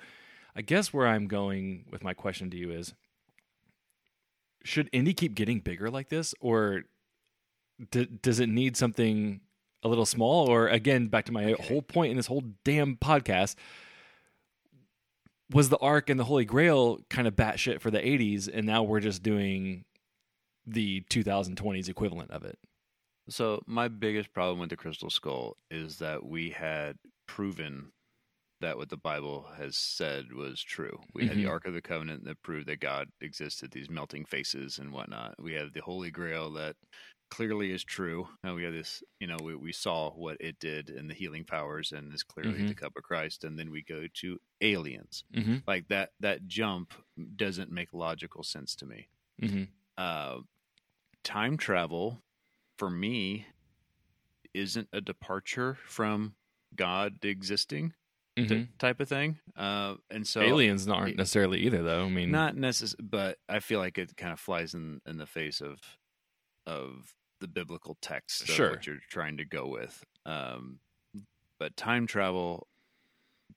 I guess where I'm going with my question to you is should Indy keep getting bigger like this or d- does it need something a little small or again back to my Okay. whole point in this whole damn podcast was the Ark and the Holy Grail kind of batshit for the 80s and now we're just doing the 2020s equivalent of it. So my biggest problem with the Crystal Skull is that we had proven that what the Bible has said was true. We had the Mhm. Ark of the Covenant that proved that God existed, these melting faces and whatnot. We have the Holy Grail that clearly is true. And we have this, you know, we, we saw what it did and the healing powers and is clearly Mhm. the cup of Christ. And then we go to aliens. Mm-hmm. Like that, that jump doesn't make logical sense to me. Mm-hmm. Uh, time travel for me isn't a departure from God existing Mm-hmm. t- type of thing. Uh, and so Aliens aren't necessarily either, though. I mean, not necess but I feel like it kind of flies in in the face of of the biblical text of Sure. what you're trying to go with. Um, but time travel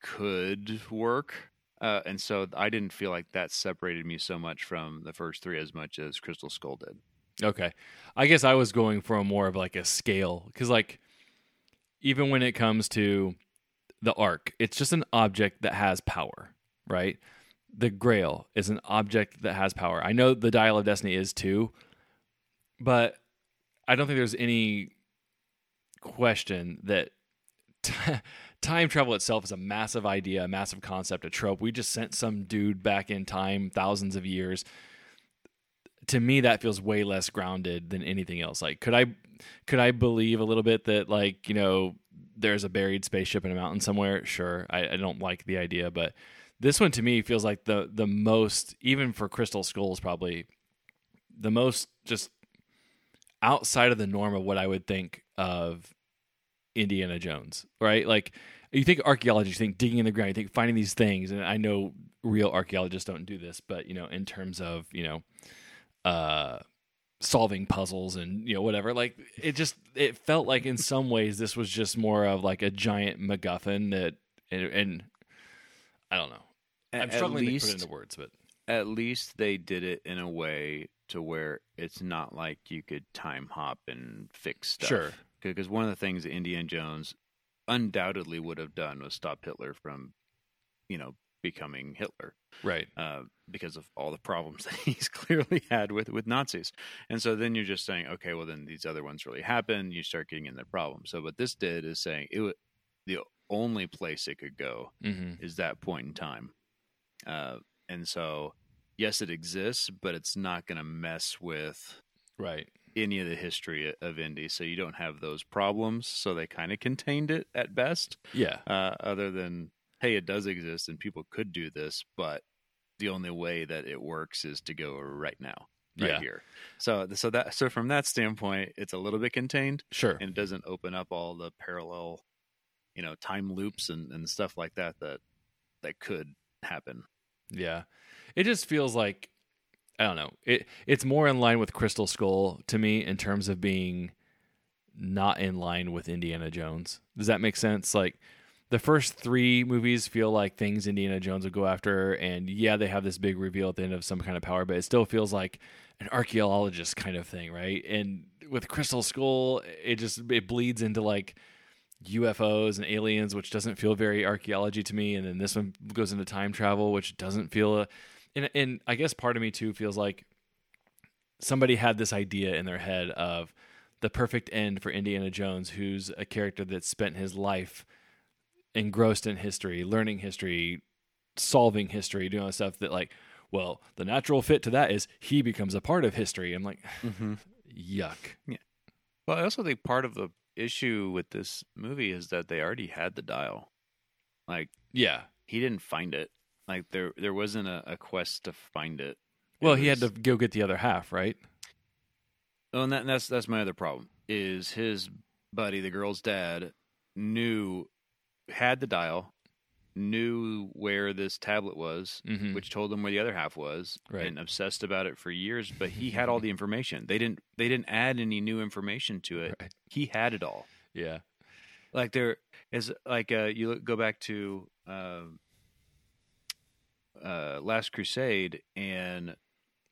could work. Uh, and so I didn't feel like that separated me so much from the first three as much as Crystal Skull did. Okay. I guess I was going for a more of like a scale because, like, even when it comes to the ark, it's just an object that has power, right? The grail is an object that has power. I know the dial of destiny is too, but I don't think there's any question that t- time travel itself is a massive idea, a massive concept, a trope. We just sent some dude back in time thousands of years to me that feels way less grounded than anything else. Like could i could i believe a little bit that like you know there's a buried spaceship in a mountain somewhere? Sure i, I don't like the idea but this one to me feels like the the most even for crystal skulls probably the most just outside of the norm of what i would think of indiana jones right? Like you think archaeology you think digging in the ground you think finding these things and i know real archaeologists don't do this but you know in terms of you know uh solving puzzles and you know whatever like it just it felt like in some ways this was just more of like a giant macguffin that and, and i don't know i'm At struggling to put it into words but at least they did it in a way to where it's not like you could time hop and fix stuff. Sure. Because one of the things that Indiana Jones undoubtedly would have done was stop Hitler from, you know, becoming Hitler. right uh, because of all the problems that he's clearly had with with Nazis. And so then you're just saying, okay, well then these other ones really happen. You start getting in the problems. So what this did is saying it the only place it could go mm-hmm. is that point in time. Uh, and so yes, it exists, but it's not going to mess with right any of the history of Indy. So you don't have those problems. So they kind of contained it at best yeah uh, other than hey, it does exist and people could do this, but the only way that it works is to go right now, right Yeah. here. So, so that so from that standpoint, it's a little bit contained, sure and it doesn't open up all the parallel, you know, time loops and, and stuff like that that that could happen. Yeah. It just feels like I don't know. It it's more in line with Crystal Skull to me in terms of being not in line with Indiana Jones. Does that make sense? Like the first 3 movies feel like things Indiana Jones would go after and yeah, they have this big reveal at the end of some kind of power, but it still feels like an archaeologist kind of thing, right? And with Crystal Skull, it just it bleeds into like UFOs and aliens, which doesn't feel very archaeology to me. And then this one goes into time travel, which doesn't feel. A, and, and I guess part of me too feels like somebody had this idea in their head of the perfect end for Indiana Jones, who's a character that spent his life engrossed in history, learning history, solving history, doing stuff that like, well, the natural fit to that is he becomes a part of history. I'm like, mm-hmm. yuck. Yeah. Well, I also think part of the issue with this movie is that they already had the dial. Like Yeah. he didn't find it. Like there there wasn't a, a quest to find it. It Well, he had to go get the other half, right? Oh, and that, that's that's my other problem. Is his buddy, the girl's dad, knew had the dial, knew where this tablet was, Mhm. which told him where the other half was, Right. and obsessed about it for years. But he had all the information. They didn't they didn't add any new information to it. Right. He had it all. Yeah. Like there is like uh, you look, go back to um uh, Last Crusade, and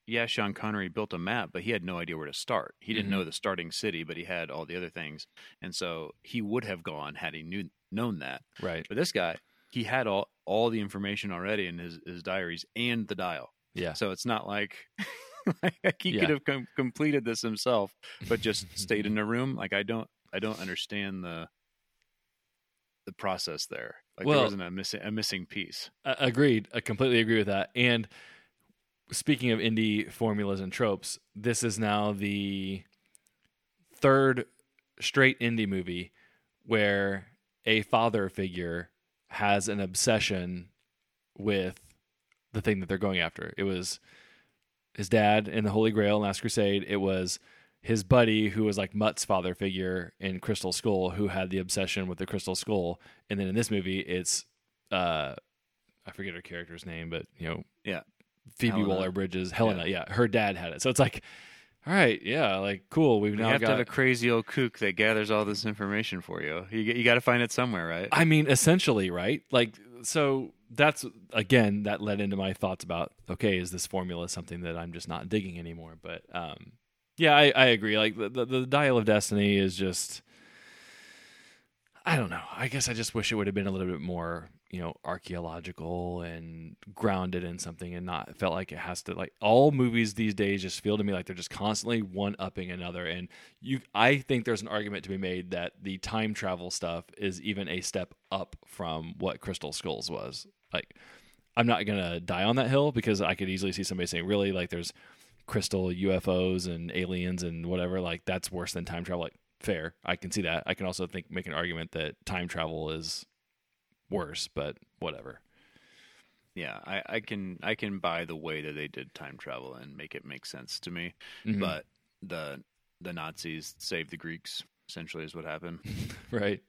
yeah, Sean Connery built a map, but he had no idea where to start. He didn't Mhm. know the starting city, but he had all the other things, and so he would have gone had he knew known that. Right. But this guy, he had all all the information already in his his diaries and the dial, Yeah. so it's not like. like he Yeah. could have com- completed this himself, but just stayed in a room. Like I don't, I don't understand the the process there. Like Well- there wasn't a missing a missing piece. Uh, agreed. I completely agree with that. And speaking of indie formulas and tropes, this is now the third straight indie movie where a father figure has an obsession with the thing that they're going after. It was his dad in the Holy Grail, Last Crusade. It was his buddy who was like Mutt's father figure in Crystal Skull, who had the obsession with the Crystal Skull. And then in this movie, it's uh, I forget her character's name, but you know, Yeah. Phoebe Waller Bridges, Helena. Yeah. her dad had it. So it's like, all right, yeah, like cool. We've You now have got. to have a crazy old kook that gathers all this information for you. You you got to find it somewhere, right? I mean, essentially, right? Like, so that's again that led into my thoughts about okay, is this formula something that I'm just not digging anymore? But um, yeah, I, I agree. Like the, the the Dial of Destiny is just, I don't know. I guess I just wish it would have been a little bit more, you know, archaeological and grounded in something, and not felt like it has to. Like all movies these days just feel to me like they're just constantly one upping another. And you, I think there's an argument to be made that the time travel stuff is even a step up from what Crystal Skulls was. Like, I'm not gonna die on that hill because I could easily see somebody saying, really, like there's crystal UFOs and aliens and whatever. Like that's worse than time travel. Like fair, I can see that. I can also think make an argument that time travel is worse, but whatever. yeah, I, I can I can buy the way that they did time travel and make it make sense to me. Mhm. But the the Nazis saved the Greeks. Essentially, is what happened. right.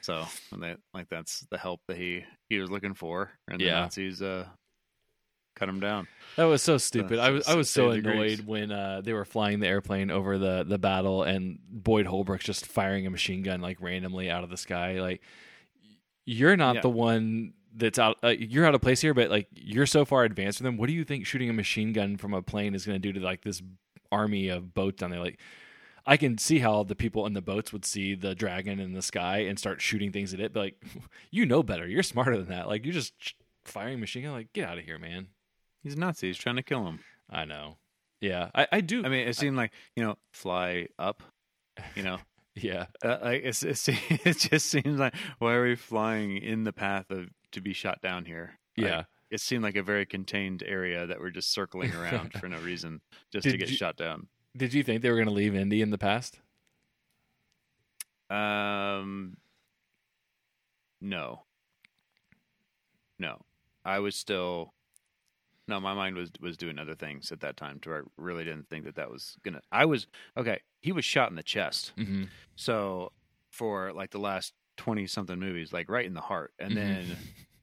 So, they, like that's the help that he he was looking for, and the Nazis uh cut him down. That was so stupid. I was I was so save the Greeks. annoyed when uh, they were flying the airplane over the the battle and Boyd Holbrook's just firing a machine gun like randomly out of the sky. Like you're not Yeah. the one that's out. Uh, you're out of place here, but like you're so far advanced from them. What do you think shooting a machine gun from a plane is going to do to like this army of boats down there? Like I can see how the people in the boats would see the dragon in the sky and start shooting things at it. But like you know better. You're smarter than that. Like you're just firing machine gun. Like get out of here, man. He's a Nazi. He's trying to kill him. I know. Yeah, I, I do. I mean, it seemed like you know, fly up. You know, yeah, uh, like it's, it's, it just seems like why are we flying in the path of to be shot down here? Like, yeah. it seemed like a very contained area that we're just circling around for no reason, just to get you- shot down. Did you think they were going to leave Indy in the past? Um, no, no, I was still. No, my mind was was doing other things at that time, to where I really didn't think that that was gonna. I was okay. He was shot in the chest, Mm-hmm. so for like the last twenty something movies, like right in the heart, and Mhm. then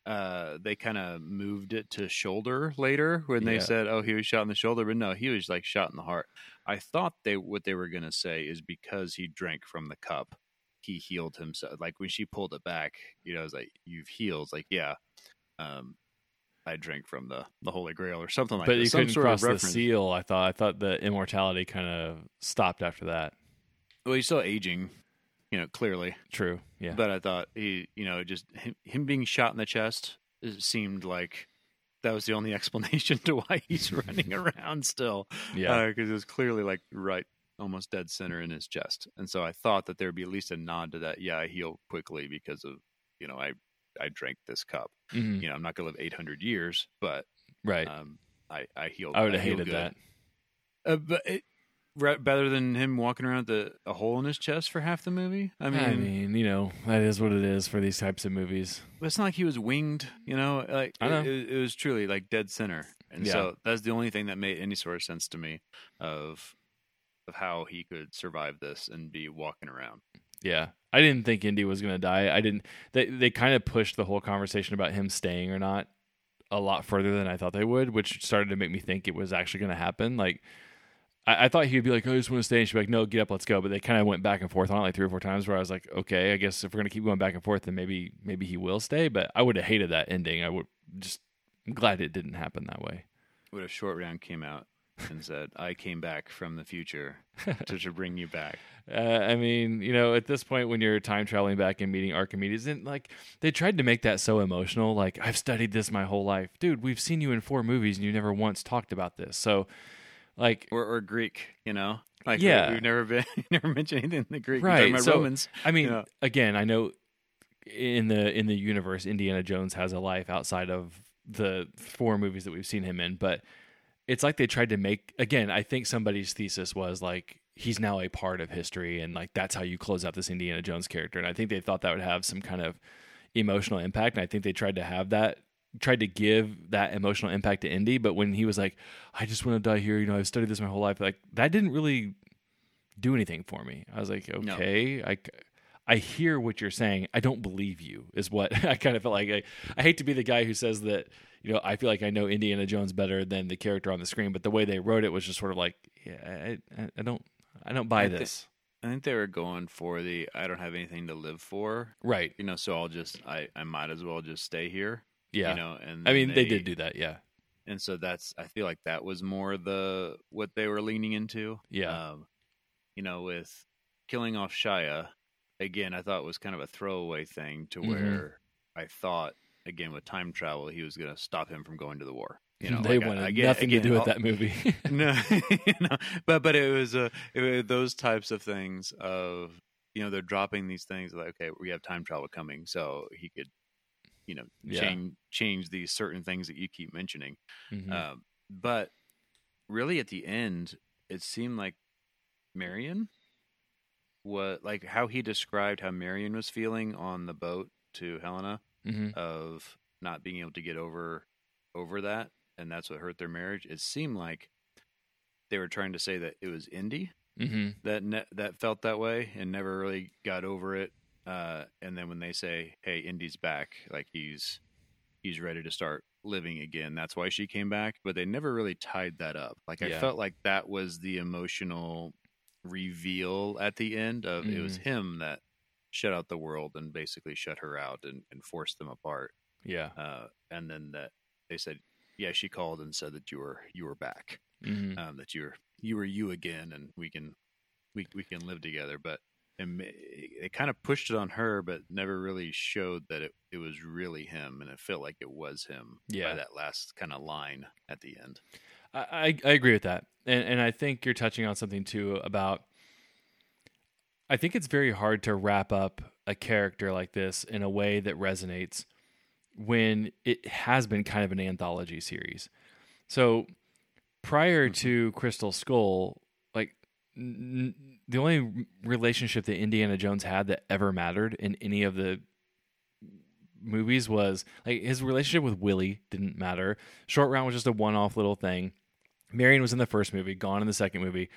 uh they kind of moved it to shoulder later when they Yeah. said, "Oh, he was shot in the shoulder," but no, he was like shot in the heart. I thought they what they were gonna say is because he drank from the cup, he healed himself. Like when she pulled it back, you know, I was like, "You've healed." Like, yeah, um, I drink from the the Holy Grail or something like but that. you Some couldn't sort of cross the seal. I thought. I thought the immortality kind of stopped after that. Well, he's still aging, you know, clearly. True. Yeah. But I thought he, you know, just him, him being shot in the chest it seemed like that was the only explanation to why he's running around still. yeah. Uh, because it was clearly like right, almost dead center in his chest, and so I thought that there would be at least a nod to that. Yeah, I heal quickly because of, you know, I I drank this cup. Mhm. You know, I'm not gonna live 800 years, but Right. um, I I healed. I would have hated good. that. Uh, but it, ra- better than him walking around the, a hole in his chest for half the movie. I mean, I mean, you know, that is what it is for these types of movies. But it's not like he was winged, you know. Like I know. It, it, it was truly like dead center, and Yeah. so that's the only thing that made any sort of sense to me of of how he could survive this and be walking around. Yeah. I didn't think Indy was going to die. I didn't. They they kind of pushed the whole conversation about him staying or not a lot further than I thought they would, which started to make me think it was actually going to happen. Like, I, I thought he'd be like, "Oh, "I just want to stay," and she'd be like, "No, get up, let's go." But they kind of went back and forth on it like three or four times, where I was like, "Okay, I guess if we're going to keep going back and forth, then maybe maybe he will stay." But I would have hated that ending. I would just I'm glad it didn't happen that way. What if Short Round came out and said, "I came back from the future to, to bring you back"? Uh, I mean, you know, at this point when you're time traveling back and meeting Archimedes, and like they tried to make that so emotional. Like I've studied this my whole life, dude. We've seen you in four movies, and you never once talked about this. So, like, Or, or Greek, you know? Like Yeah. we, have never been never mentioned anything in the Greek. Right, so- Romans. I mean, Yeah. again, I know in the in the universe, Indiana Jones has a life outside of the four movies that we've seen him in, but it's like they tried to make again. I think somebody's thesis was like he's now a part of history, and like that's how you close out this Indiana Jones character. And I think they thought that would have some kind of emotional impact, and I think they tried to have that tried to give that emotional impact to Indy, but when he was like, I just want to die here, you know, I've studied this my whole life, like that didn't really do anything for me. I was like, No. okay, I, I hear what you're saying. I don't believe you, is what I kind of felt like. I, I hate to be the guy who says that, you know, I feel like I know Indiana Jones better than the character on the screen, but the way they wrote it was just sort of like, yeah, I, I, don't, I don't buy I thi- this. I think they were going for the I don't have anything to live for, right. you know, so I'll just I I might as well just stay here, Yeah. you know, and I mean, they, did do that. Yeah. and so that's I feel like that was more the what they were leaning into. Yeah. Um, you know, with killing off Shia, again, I thought it was kind of a throwaway thing to Mhm. where I thought again with time travel he was going to stop him from going to the war. You know, they like, I- wanted I get- nothing to do with that movie. no, you know, but but it was uh, it was those types of things of you know they're dropping these things like okay we have time travel coming so he could you know Yeah. change change these certain things that you keep mentioning Mhm. um, but really at the end it seemed like Marion what like how he described how Marion was feeling on the boat to Helena Mhm. of not being able to get over over that and that's what hurt their marriage it seemed like they were trying to say that it was Indy Mhm. that ne- that felt that way and never really got over it uh, and then when they say hey Indy's back like he's he's ready to start living again that's why she came back but they never really tied that up like I felt like that was the emotional reveal at the end of it was Mhm. him that shut out the world and basically shut her out and, and forced them apart Yeah. uh, and then that they said, yeah, she called and said that you were you were back, Mhm. um, that you're you were you again, and we can we we can live together. But and it kind of pushed it on her, but never really showed that it it was really him, and it felt like it was him. Yeah. by that last kind of line at the end. I, I I agree with that, and and I think you're touching on something too about. I think it's very hard to wrap up a character like this in a way that resonates when it has been kind of an anthology series. So prior mm-hmm. to Crystal Skull, like n- the only relationship that Indiana Jones had that ever mattered in any of the movies was like his relationship with Willie didn't matter. Short Round was just a one-off little thing. Marion was in the first movie, gone in the second movie,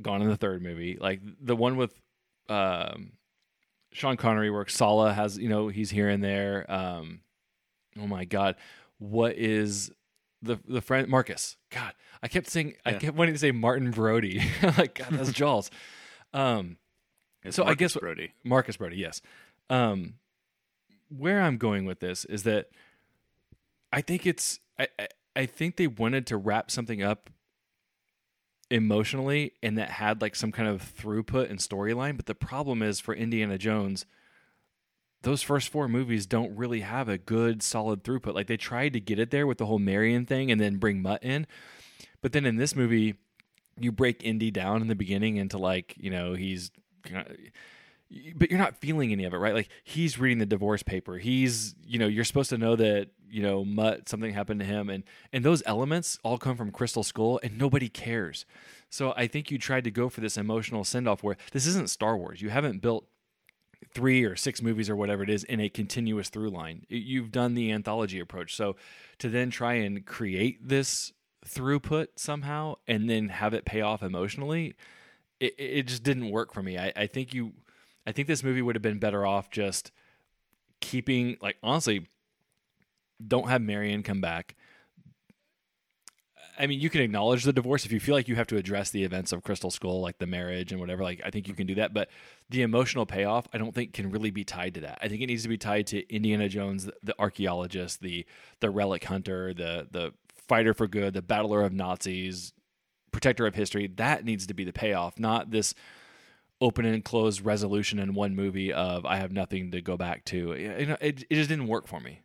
gone in the third movie. Like the one with um, Sean Connery works. Sallah has you know he's here and there. Um, oh my God, what is the the friend Marcus? God, I kept saying I kept wanting to say Martin Brody. like God, that's Jaws. Um, It's So I Marcus guess- Brody. Marcus Brody, yes. Um, where I'm going with this is that I think it's I, I I think they wanted to wrap something up emotionally and that had like some kind of throughput and storyline, but the problem is for Indiana Jones, those first four movies don't really have a good solid throughput. Like they tried to get it there with the whole Marion thing and then bring Mutt in, but then in this movie, you break Indy down in the beginning into like you know he's but you're not feeling any of it, right? Like he's reading the divorce paper. He's, you know, you're supposed to know that, you know, Mutt something happened to him and and those elements all come from Crystal Skull and nobody cares. So I think you tried to go for this emotional send-off where this isn't Star Wars. You haven't built 3 or 6 movies or whatever it is in a continuous through line. You've done the anthology approach. So to then try and create this throughput somehow and then have it pay off emotionally, it, it just didn't work for me. I, I think you I think this movie would have been better off just keeping like honestly don't have Marion come back. I mean, you can acknowledge the divorce if you feel like you have to address the events of Crystal Skull, like the marriage and whatever. Like, I think you can do that, but the emotional payoff, I don't think can really be tied to that. I think it needs to be tied to Indiana Jones, the archaeologist, the the relic hunter, the the fighter for good, the battler of Nazis, protector of history. That needs to be the payoff, not this open and close resolution in one movie of I have nothing to go back to. You know, it it just didn't work for me.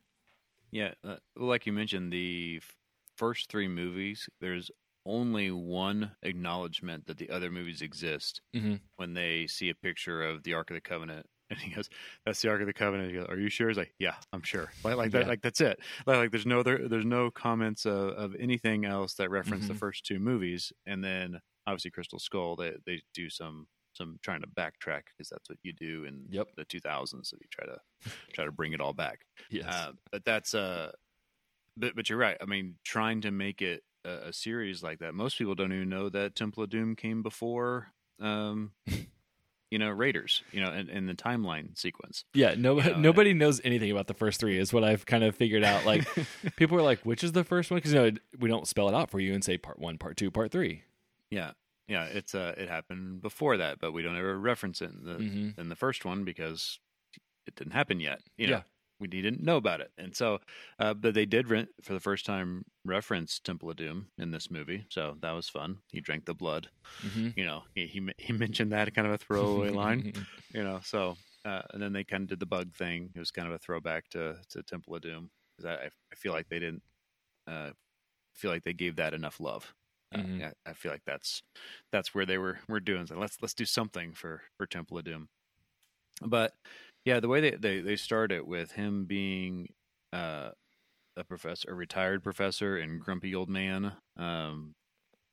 Yeah, uh, like you mentioned, the f- first three movies, there's only one acknowledgement that the other movies exist Mhm. when they see a picture of the Ark of the Covenant And he goes, "That's the Ark of the Covenant." He goes, "Are you sure?" He's like, "Yeah, I'm sure." Like, like that, like that's it. Like, like there's no other, there's no comments of, of anything else that reference the Mhm. first two movies. And then obviously Crystal Skull, they they do some some trying to backtrack because that's what you do in Yep. the 2000s. So you try to try to bring it all back. Yes. Uh, but that's uh, but but you're right. I mean, trying to make it a, a series like that, most people don't even know that Temple of Doom came before, um, you know, Raiders. You know, in, the timeline sequence. yeah. No, you know, nobody knows anything about the first three. Is what I've kind of figured out. Like people are like, which is the first one? Because you know we don't spell it out for you and say part one, part two, part three. Yeah, yeah. It's uh, it happened before that, but we don't ever reference it in the Mhm. in the first one because it didn't happen yet. You know, Yeah. we didn't know about it, and so, uh, but they did rent for the first time reference Temple of Doom in this movie, so that was fun. He drank the blood. Mm-hmm. You know, he he, he mentioned that kind of a throwaway line. You know, so uh, and then they kind of did the bug thing. It was kind of a throwback to to Temple of Doom because I I feel like they didn't uh, feel like they gave that enough love. Uh, Mhm. yeah, I feel like that's that's where they were were doing. So let's let's do something for for Temple of Doom. But yeah, the way they they, they start it with him being uh, a professor, a retired professor, and grumpy old man. Um,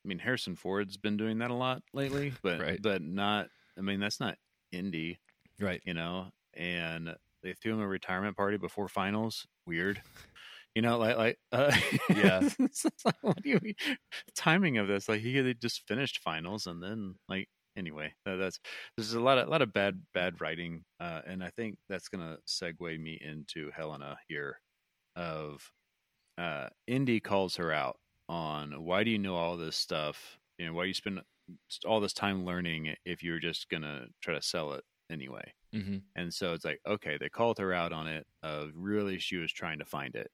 I mean, Harrison Ford's been doing that a lot lately, but Right. but not. I mean, that's not indie, Right. you know. And they threw him a retirement party before finals. Weird. You know, like like uh, Yeah. like, what do you mean? Timing of this, like he they just finished finals, and then like anyway, that, that's there's a lot of a lot of bad bad writing, uh, and I think that's gonna segue me into Helena here. Of uh, Indy calls her out on why do you know all this stuff? You know, why do you spend all this time learning if you're just gonna try to sell it anyway? Mm-hmm. And so it's like, okay, they called her out on it. Of really, she was trying to find it,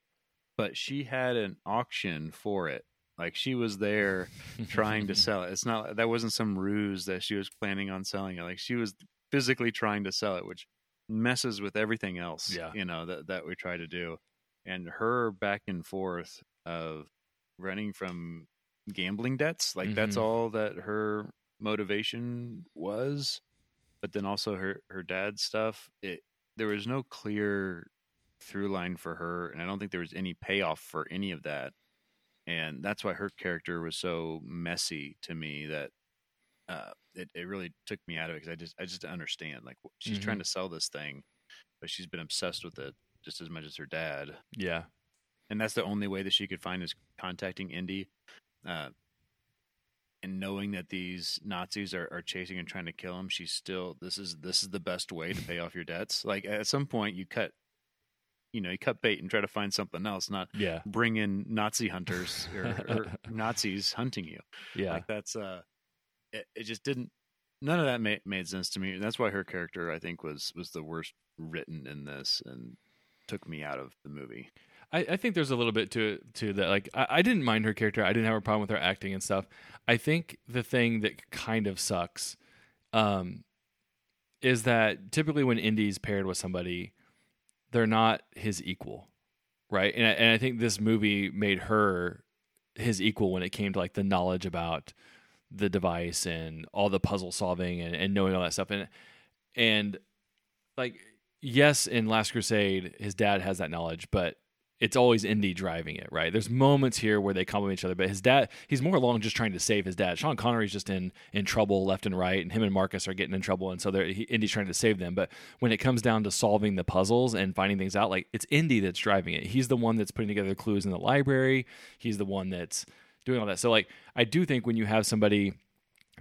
but she had an auction for it. Like she was there trying to sell it. It's not that wasn't some ruse that she was planning on selling it. Like she was physically trying to sell it, which messes with everything else. Yeah. you know that that we try to do, and her back and forth of running from gambling debts. Like that's Mhm. all that her motivation was but then also her her dad's stuff it there was no clear through line for her and i don't think there was any payoff for any of that and that's why her character was so messy to me that uh it, it really took me out of it because i just i just understand like she's Mhm. trying to sell this thing but she's been obsessed with it just as much as her dad Yeah. and that's the only way that she could find is contacting Indy, uh, and knowing that these Nazis are, are chasing and trying to kill him. She's still this is this is the best way to pay off your debts. Like at some point, you cut, you know, you cut bait and try to find something else, not Yeah. bring in Nazi hunters or, or Nazis hunting you. Yeah. Like that's uh, it, it just didn't. None of that made made sense to me. And that's why her character, I think, was was the worst written in this and took me out of the movie. I, I think there's a little bit to to that. Like I, I didn't mind her character. I didn't have a problem with her acting and stuff. I think the thing that kind of sucks um, is that typically when Indy's paired with somebody, they're not his equal, right? And I, and I think this movie made her his equal when it came to like the knowledge about the device and all the puzzle solving and, and knowing all that stuff. And and like yes, in Last Crusade, his dad has that knowledge, but it's always Indy driving it, right? There's moments here where they compliment each other, but his dad, he's more along just trying to save his dad. Sean Connery's just in in trouble left and right, and him and Marcus are getting in trouble, and so they're, he, Indy's trying to save them. But when it comes down to solving the puzzles and finding things out, like it's Indy that's driving it. He's the one that's putting together clues in the library. He's the one that's doing all that. So like, I do think when you have somebody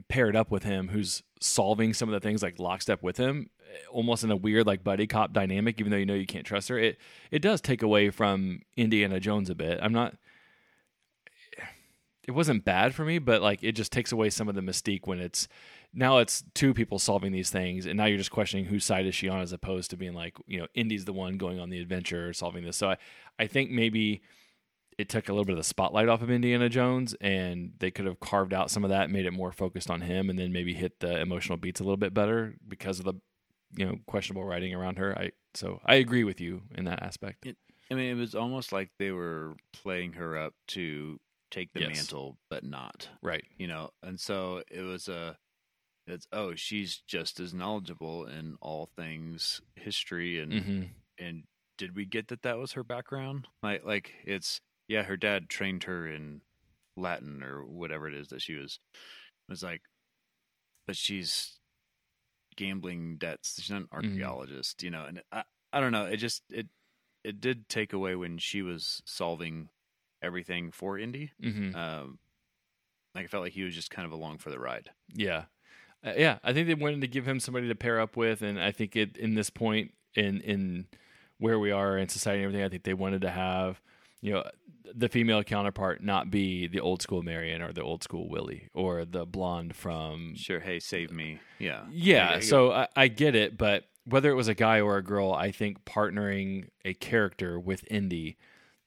paired up with him who's solving some of the things like lockstep with him almost in a weird like buddy cop dynamic even though you know you can't trust her it it does take away from indiana jones a bit. I'm not it wasn't bad for me but like it just takes away some of the mystique when it's now it's two people solving these things and now you're just questioning whose side is she on as opposed to being like you know indy's the one going on the adventure or solving this. So i i think maybe it took a little bit of the spotlight off of Indiana Jones, and they could have carved out some of that, made it more focused on him, and then maybe hit the emotional beats a little bit better because of the you know questionable writing around her. I so I agree with you in that aspect. I mean, it was almost like they were playing her up to take the Yes. mantle, but not. Right. You know, and so it was a it's oh she's just as knowledgeable in all things history and hmm and did we get that that was her background like like it's yeah her dad trained her in latin or whatever it is that she was was like but she's gambling debts. She's not an Mhm. archaeologist you know and i i don't know. It just it it did take away when she was solving everything for indy. Hmm um like i felt like he was just kind of along for the ride. Yeah. Uh, yeah, I think they wanted to give him somebody to pair up with and I think it in this point in in where we are in society and everything, I think they wanted to have, you know, the female counterpart not be the old school Marion or the old school Willie or the blonde from sure hey save me. Yeah. Yeah, I- I- so I, I get it, but whether it was a guy or a girl, I think partnering a character with Indy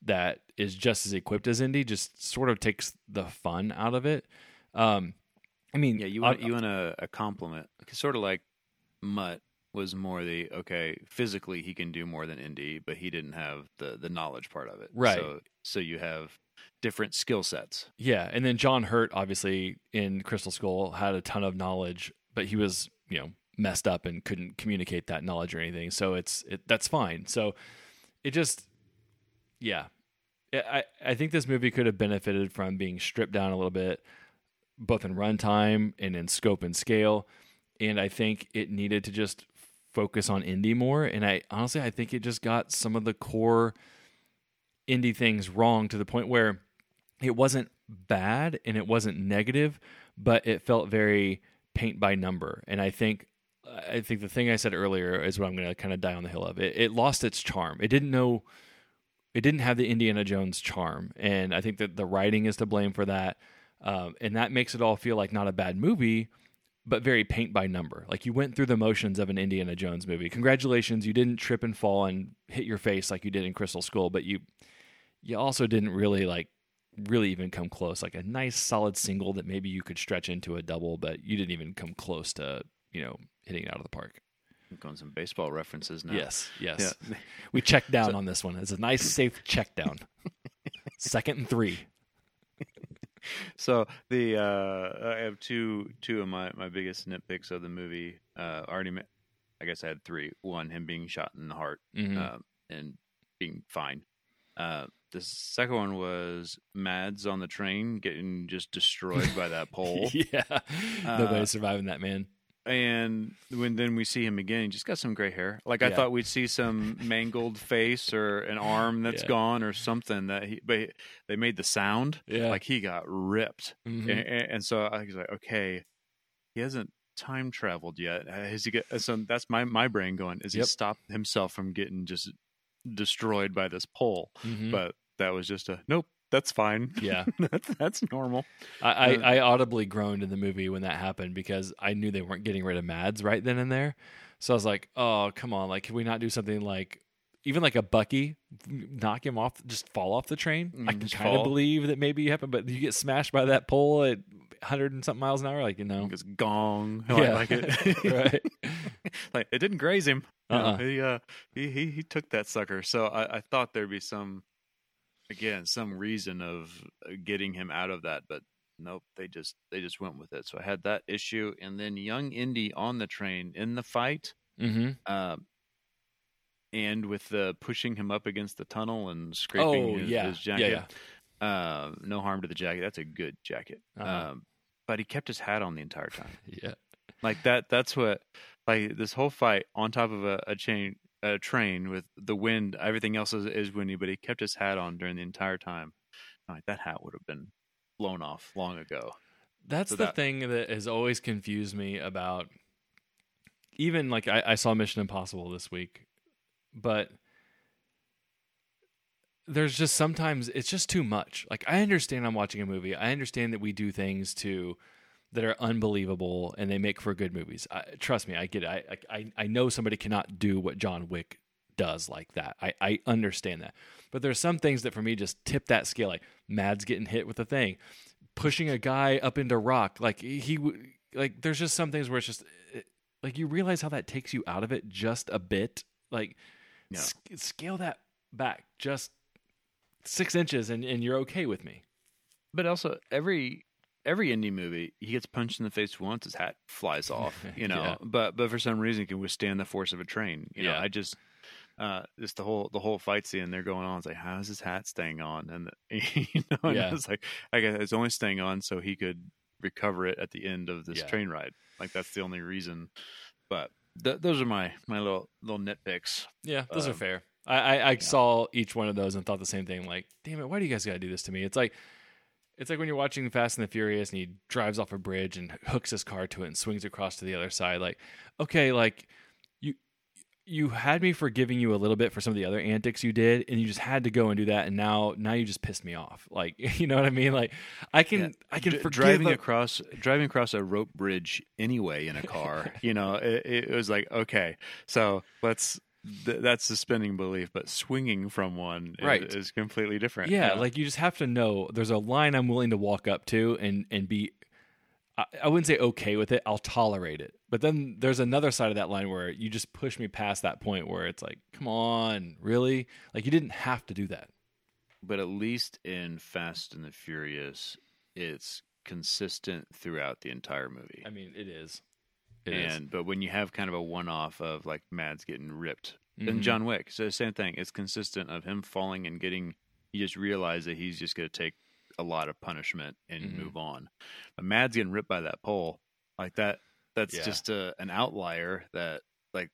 that is just as equipped as Indy just sort of takes the fun out of it. Um, I mean, Yeah, you I- want you want a, a compliment, sort of like Mutt was more the okay physically he can do more than Indy, but he didn't have the the knowledge part of it. Right. So so you have different skill sets. Yeah, and then John Hurt, obviously in Crystal Skull, had a ton of knowledge, but he was, you know, messed up and couldn't communicate that knowledge or anything. So it's it, that's fine. So it just, yeah, I I think this movie could have benefited from being stripped down a little bit, both in runtime and in scope and scale. And I think it needed to just focus on Indy more. And I honestly, I think it just got some of the core Indy things wrong to the point where it wasn't bad and it wasn't negative, but it felt very paint by number. And I think I think the thing I said earlier is what I'm going to kind of die on the hill of. It, it lost its charm. It didn't know. It didn't have the Indiana Jones charm, and I think that the writing is to blame for that. Um, and that makes it all feel like not a bad movie, but very paint by number. Like you went through the motions of an Indiana Jones movie. Congratulations, you didn't trip and fall and hit your face like you did in Crystal Skull, but you you also didn't really like really even come close. Like a nice solid single that maybe you could stretch into a double, but you didn't even come close to you know hitting it out of the park. I'm going some baseball references now. Yes, yes. Yeah. We checked down on this one. It's a nice safe check down. Second and three. So the uh, I have two two of my, my biggest nitpicks of the movie. Uh, already, ma- I guess I had three. One, him being shot in the heart Mhm. um, and being fine. Uh, the second one was Mads on the train getting just destroyed by that pole. yeah, Uh, nobody's surviving that man. And when then we see him again, he just got some gray hair. Like I Yeah. thought we'd see some mangled face or an arm that's Yeah. gone or something that he. But they made the sound Yeah. like he got ripped, Mhm. and, and, so I was like, okay, he hasn't time traveled yet. Has he get? So that's my my brain going. Is he Yep. stopped himself from getting just destroyed by this pole? Mhm. But that was just a nope. That's fine. Yeah. that's, that's normal. I, I, Uh, I audibly groaned in the movie when that happened because I knew they weren't getting rid of Mads right then and there. So I was like, oh, come on. Like, can we not do something like, even like a Bucky, knock him off, just fall off the train? I Mm, can kind of believe that maybe it happened, but you get smashed by that pole at 100 and something miles an hour. Like, you know. It's gong. I Yeah. like it. Right. like it didn't graze him. You Uh-uh. he, uh, he he he took that sucker. So I, I thought there'd be some, again, some reason of uh, getting him out of that, but nope. They just they just went with it. So I had that issue, and then young Indy on the train in the fight, Mm-hmm. um, and with the pushing him up against the tunnel and scraping Oh, his, yeah. his Yeah, jacket. Uh, no harm to the jacket. That's a good jacket. Uh-huh. Um, but he kept his hat on the entire time. Yeah. Like that. That's what. Like this whole fight on top of a, a chain, a train with the wind. Everything else is, is windy, but he kept his hat on during the entire time. Like that hat would have been blown off long ago. That's So the that- thing that has always confused me about even like I, I saw Mission Impossible this week, but there's just sometimes it's just too much. Like I understand I'm watching a movie. I understand that we do things to that are unbelievable and they make for good movies. I, trust me, I get it. I, I I know somebody cannot do what John Wick does like that. I, I understand that. But there's some things that for me just tip that scale. Like Mads getting hit with a thing, pushing a guy up into rock. Like he like there's just some things where it's just eh, like you realize how that takes you out of it just a bit. Like s- scale that back just six inches and, and you're okay with me. But also every every Indy movie, he gets punched in the face once, his hat flies off, you know. Yeah. But but for some reason, he can withstand the force of a train. You know, Yeah. I just uh, just the whole the whole fight scene they're going on. It's like, how is his hat staying on? And you know, and Yeah. it's like, I guess it's only staying on so he could recover it at the end of this Yeah. train ride. Like that's the only reason. But th- those are my my little little nitpicks. Yeah, those are Um, fair. I, I, I saw each one of those and thought the same thing. Like, damn it, why do you guys got to do this to me? It's like, it's like when you're watching Fast and the Furious and he drives off a bridge and hooks his car to it and swings across to the other side. Like, okay, like you you had me forgiving you a little bit for some of the other antics you did, and you just had to go and do that, and now now you just pissed me off. Like, you know what I mean? Like, I can Yeah. I can D- forgive driving a- across driving across a rope bridge anyway in a car. you know, it, it was like okay, so let's. Th- that's suspending belief, but swinging from one is, Right. is completely different. Yeah, know? like you just have to know there's a line I'm willing to walk up to and and be I, I wouldn't say okay with it. I'll tolerate it. But then there's another side of that line where you just push me past that point where it's like, come on, really? Like you didn't have to do that. but at least in Fast and the Furious, it's consistent throughout the entire movie. I mean, it is. It is. and but when you have kind of a one-off of like Mads getting ripped, Mhm. then John Wick, so the same thing. It's consistent of him falling and getting. You just realize that he's just going to take a lot of punishment and Mhm. move on. But Mads getting ripped by that pole like that. That's Yeah. just a, an outlier that like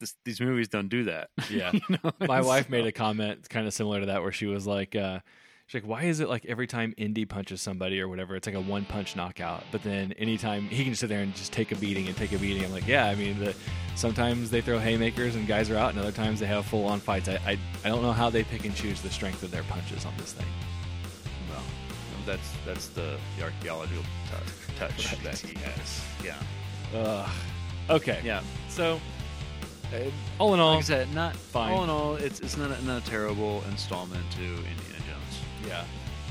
this, these movies don't do that. Yeah. You know? My And wife made a comment kind of similar to that where she was like, uh, she's like, why is it like every time Indy punches somebody or whatever, it's like a one punch knockout, but then anytime he can sit there and just take a beating and take a beating. I'm like, yeah, I mean, the, sometimes they throw haymakers and guys are out, and other times they have full on fights. I, I I don't know how they pick and choose the strength of their punches on this thing. Well, that's that's the, the archaeological tou- touch Right. that he has. Yeah, Ugh. Okay. yeah. So, uh, all in all, Like I said, not fine. All in all, it's it's not a, not a terrible installment to Jones. Yeah,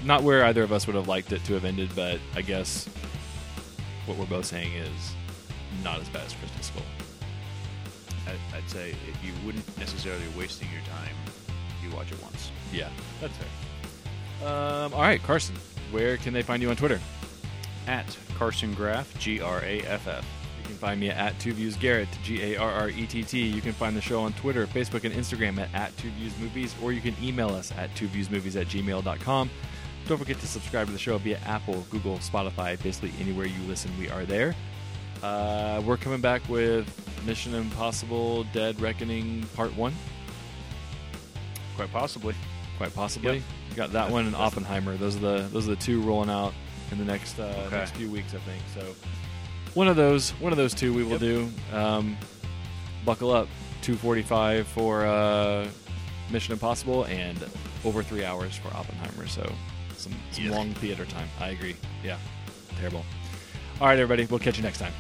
not where either of us would have liked it to have ended, but I guess what we're both saying is not as bad as Crystal Skull. I, I'd say if you wouldn't necessarily wasting your time, you watch it once. Yeah, that's fair. Um, all right, Carson, where can they find you on Twitter? At Carson Graff, G R A F F. You can find me at Two Views Garrett, G A R R E T T. You can find the show on Twitter, Facebook, and Instagram at, at Two Views Movies, or you can email us at twoviewsmovies at gmail.com. Don't forget to subscribe to the show via Apple, Google, Spotify, basically anywhere you listen, we are there. Uh, we're coming back with Mission Impossible Dead Reckoning Part 1, Quite possibly. quite possibly. Yep. We got that one and Oppenheimer. Those are the those are the two rolling out in the next uh, Okay. next few weeks, I think. So one of those one of those two we will Yep. do. Um, buckle up, two forty five for uh, Mission Impossible and over three hours for Oppenheimer. So some some Yuck. long theater time. I agree. Yeah, terrible. All right, everybody. We'll catch you next time.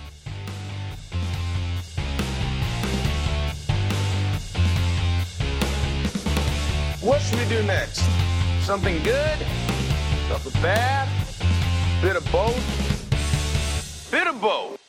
What should we do next? Something good? Something bad? Bit of both? Bit of both.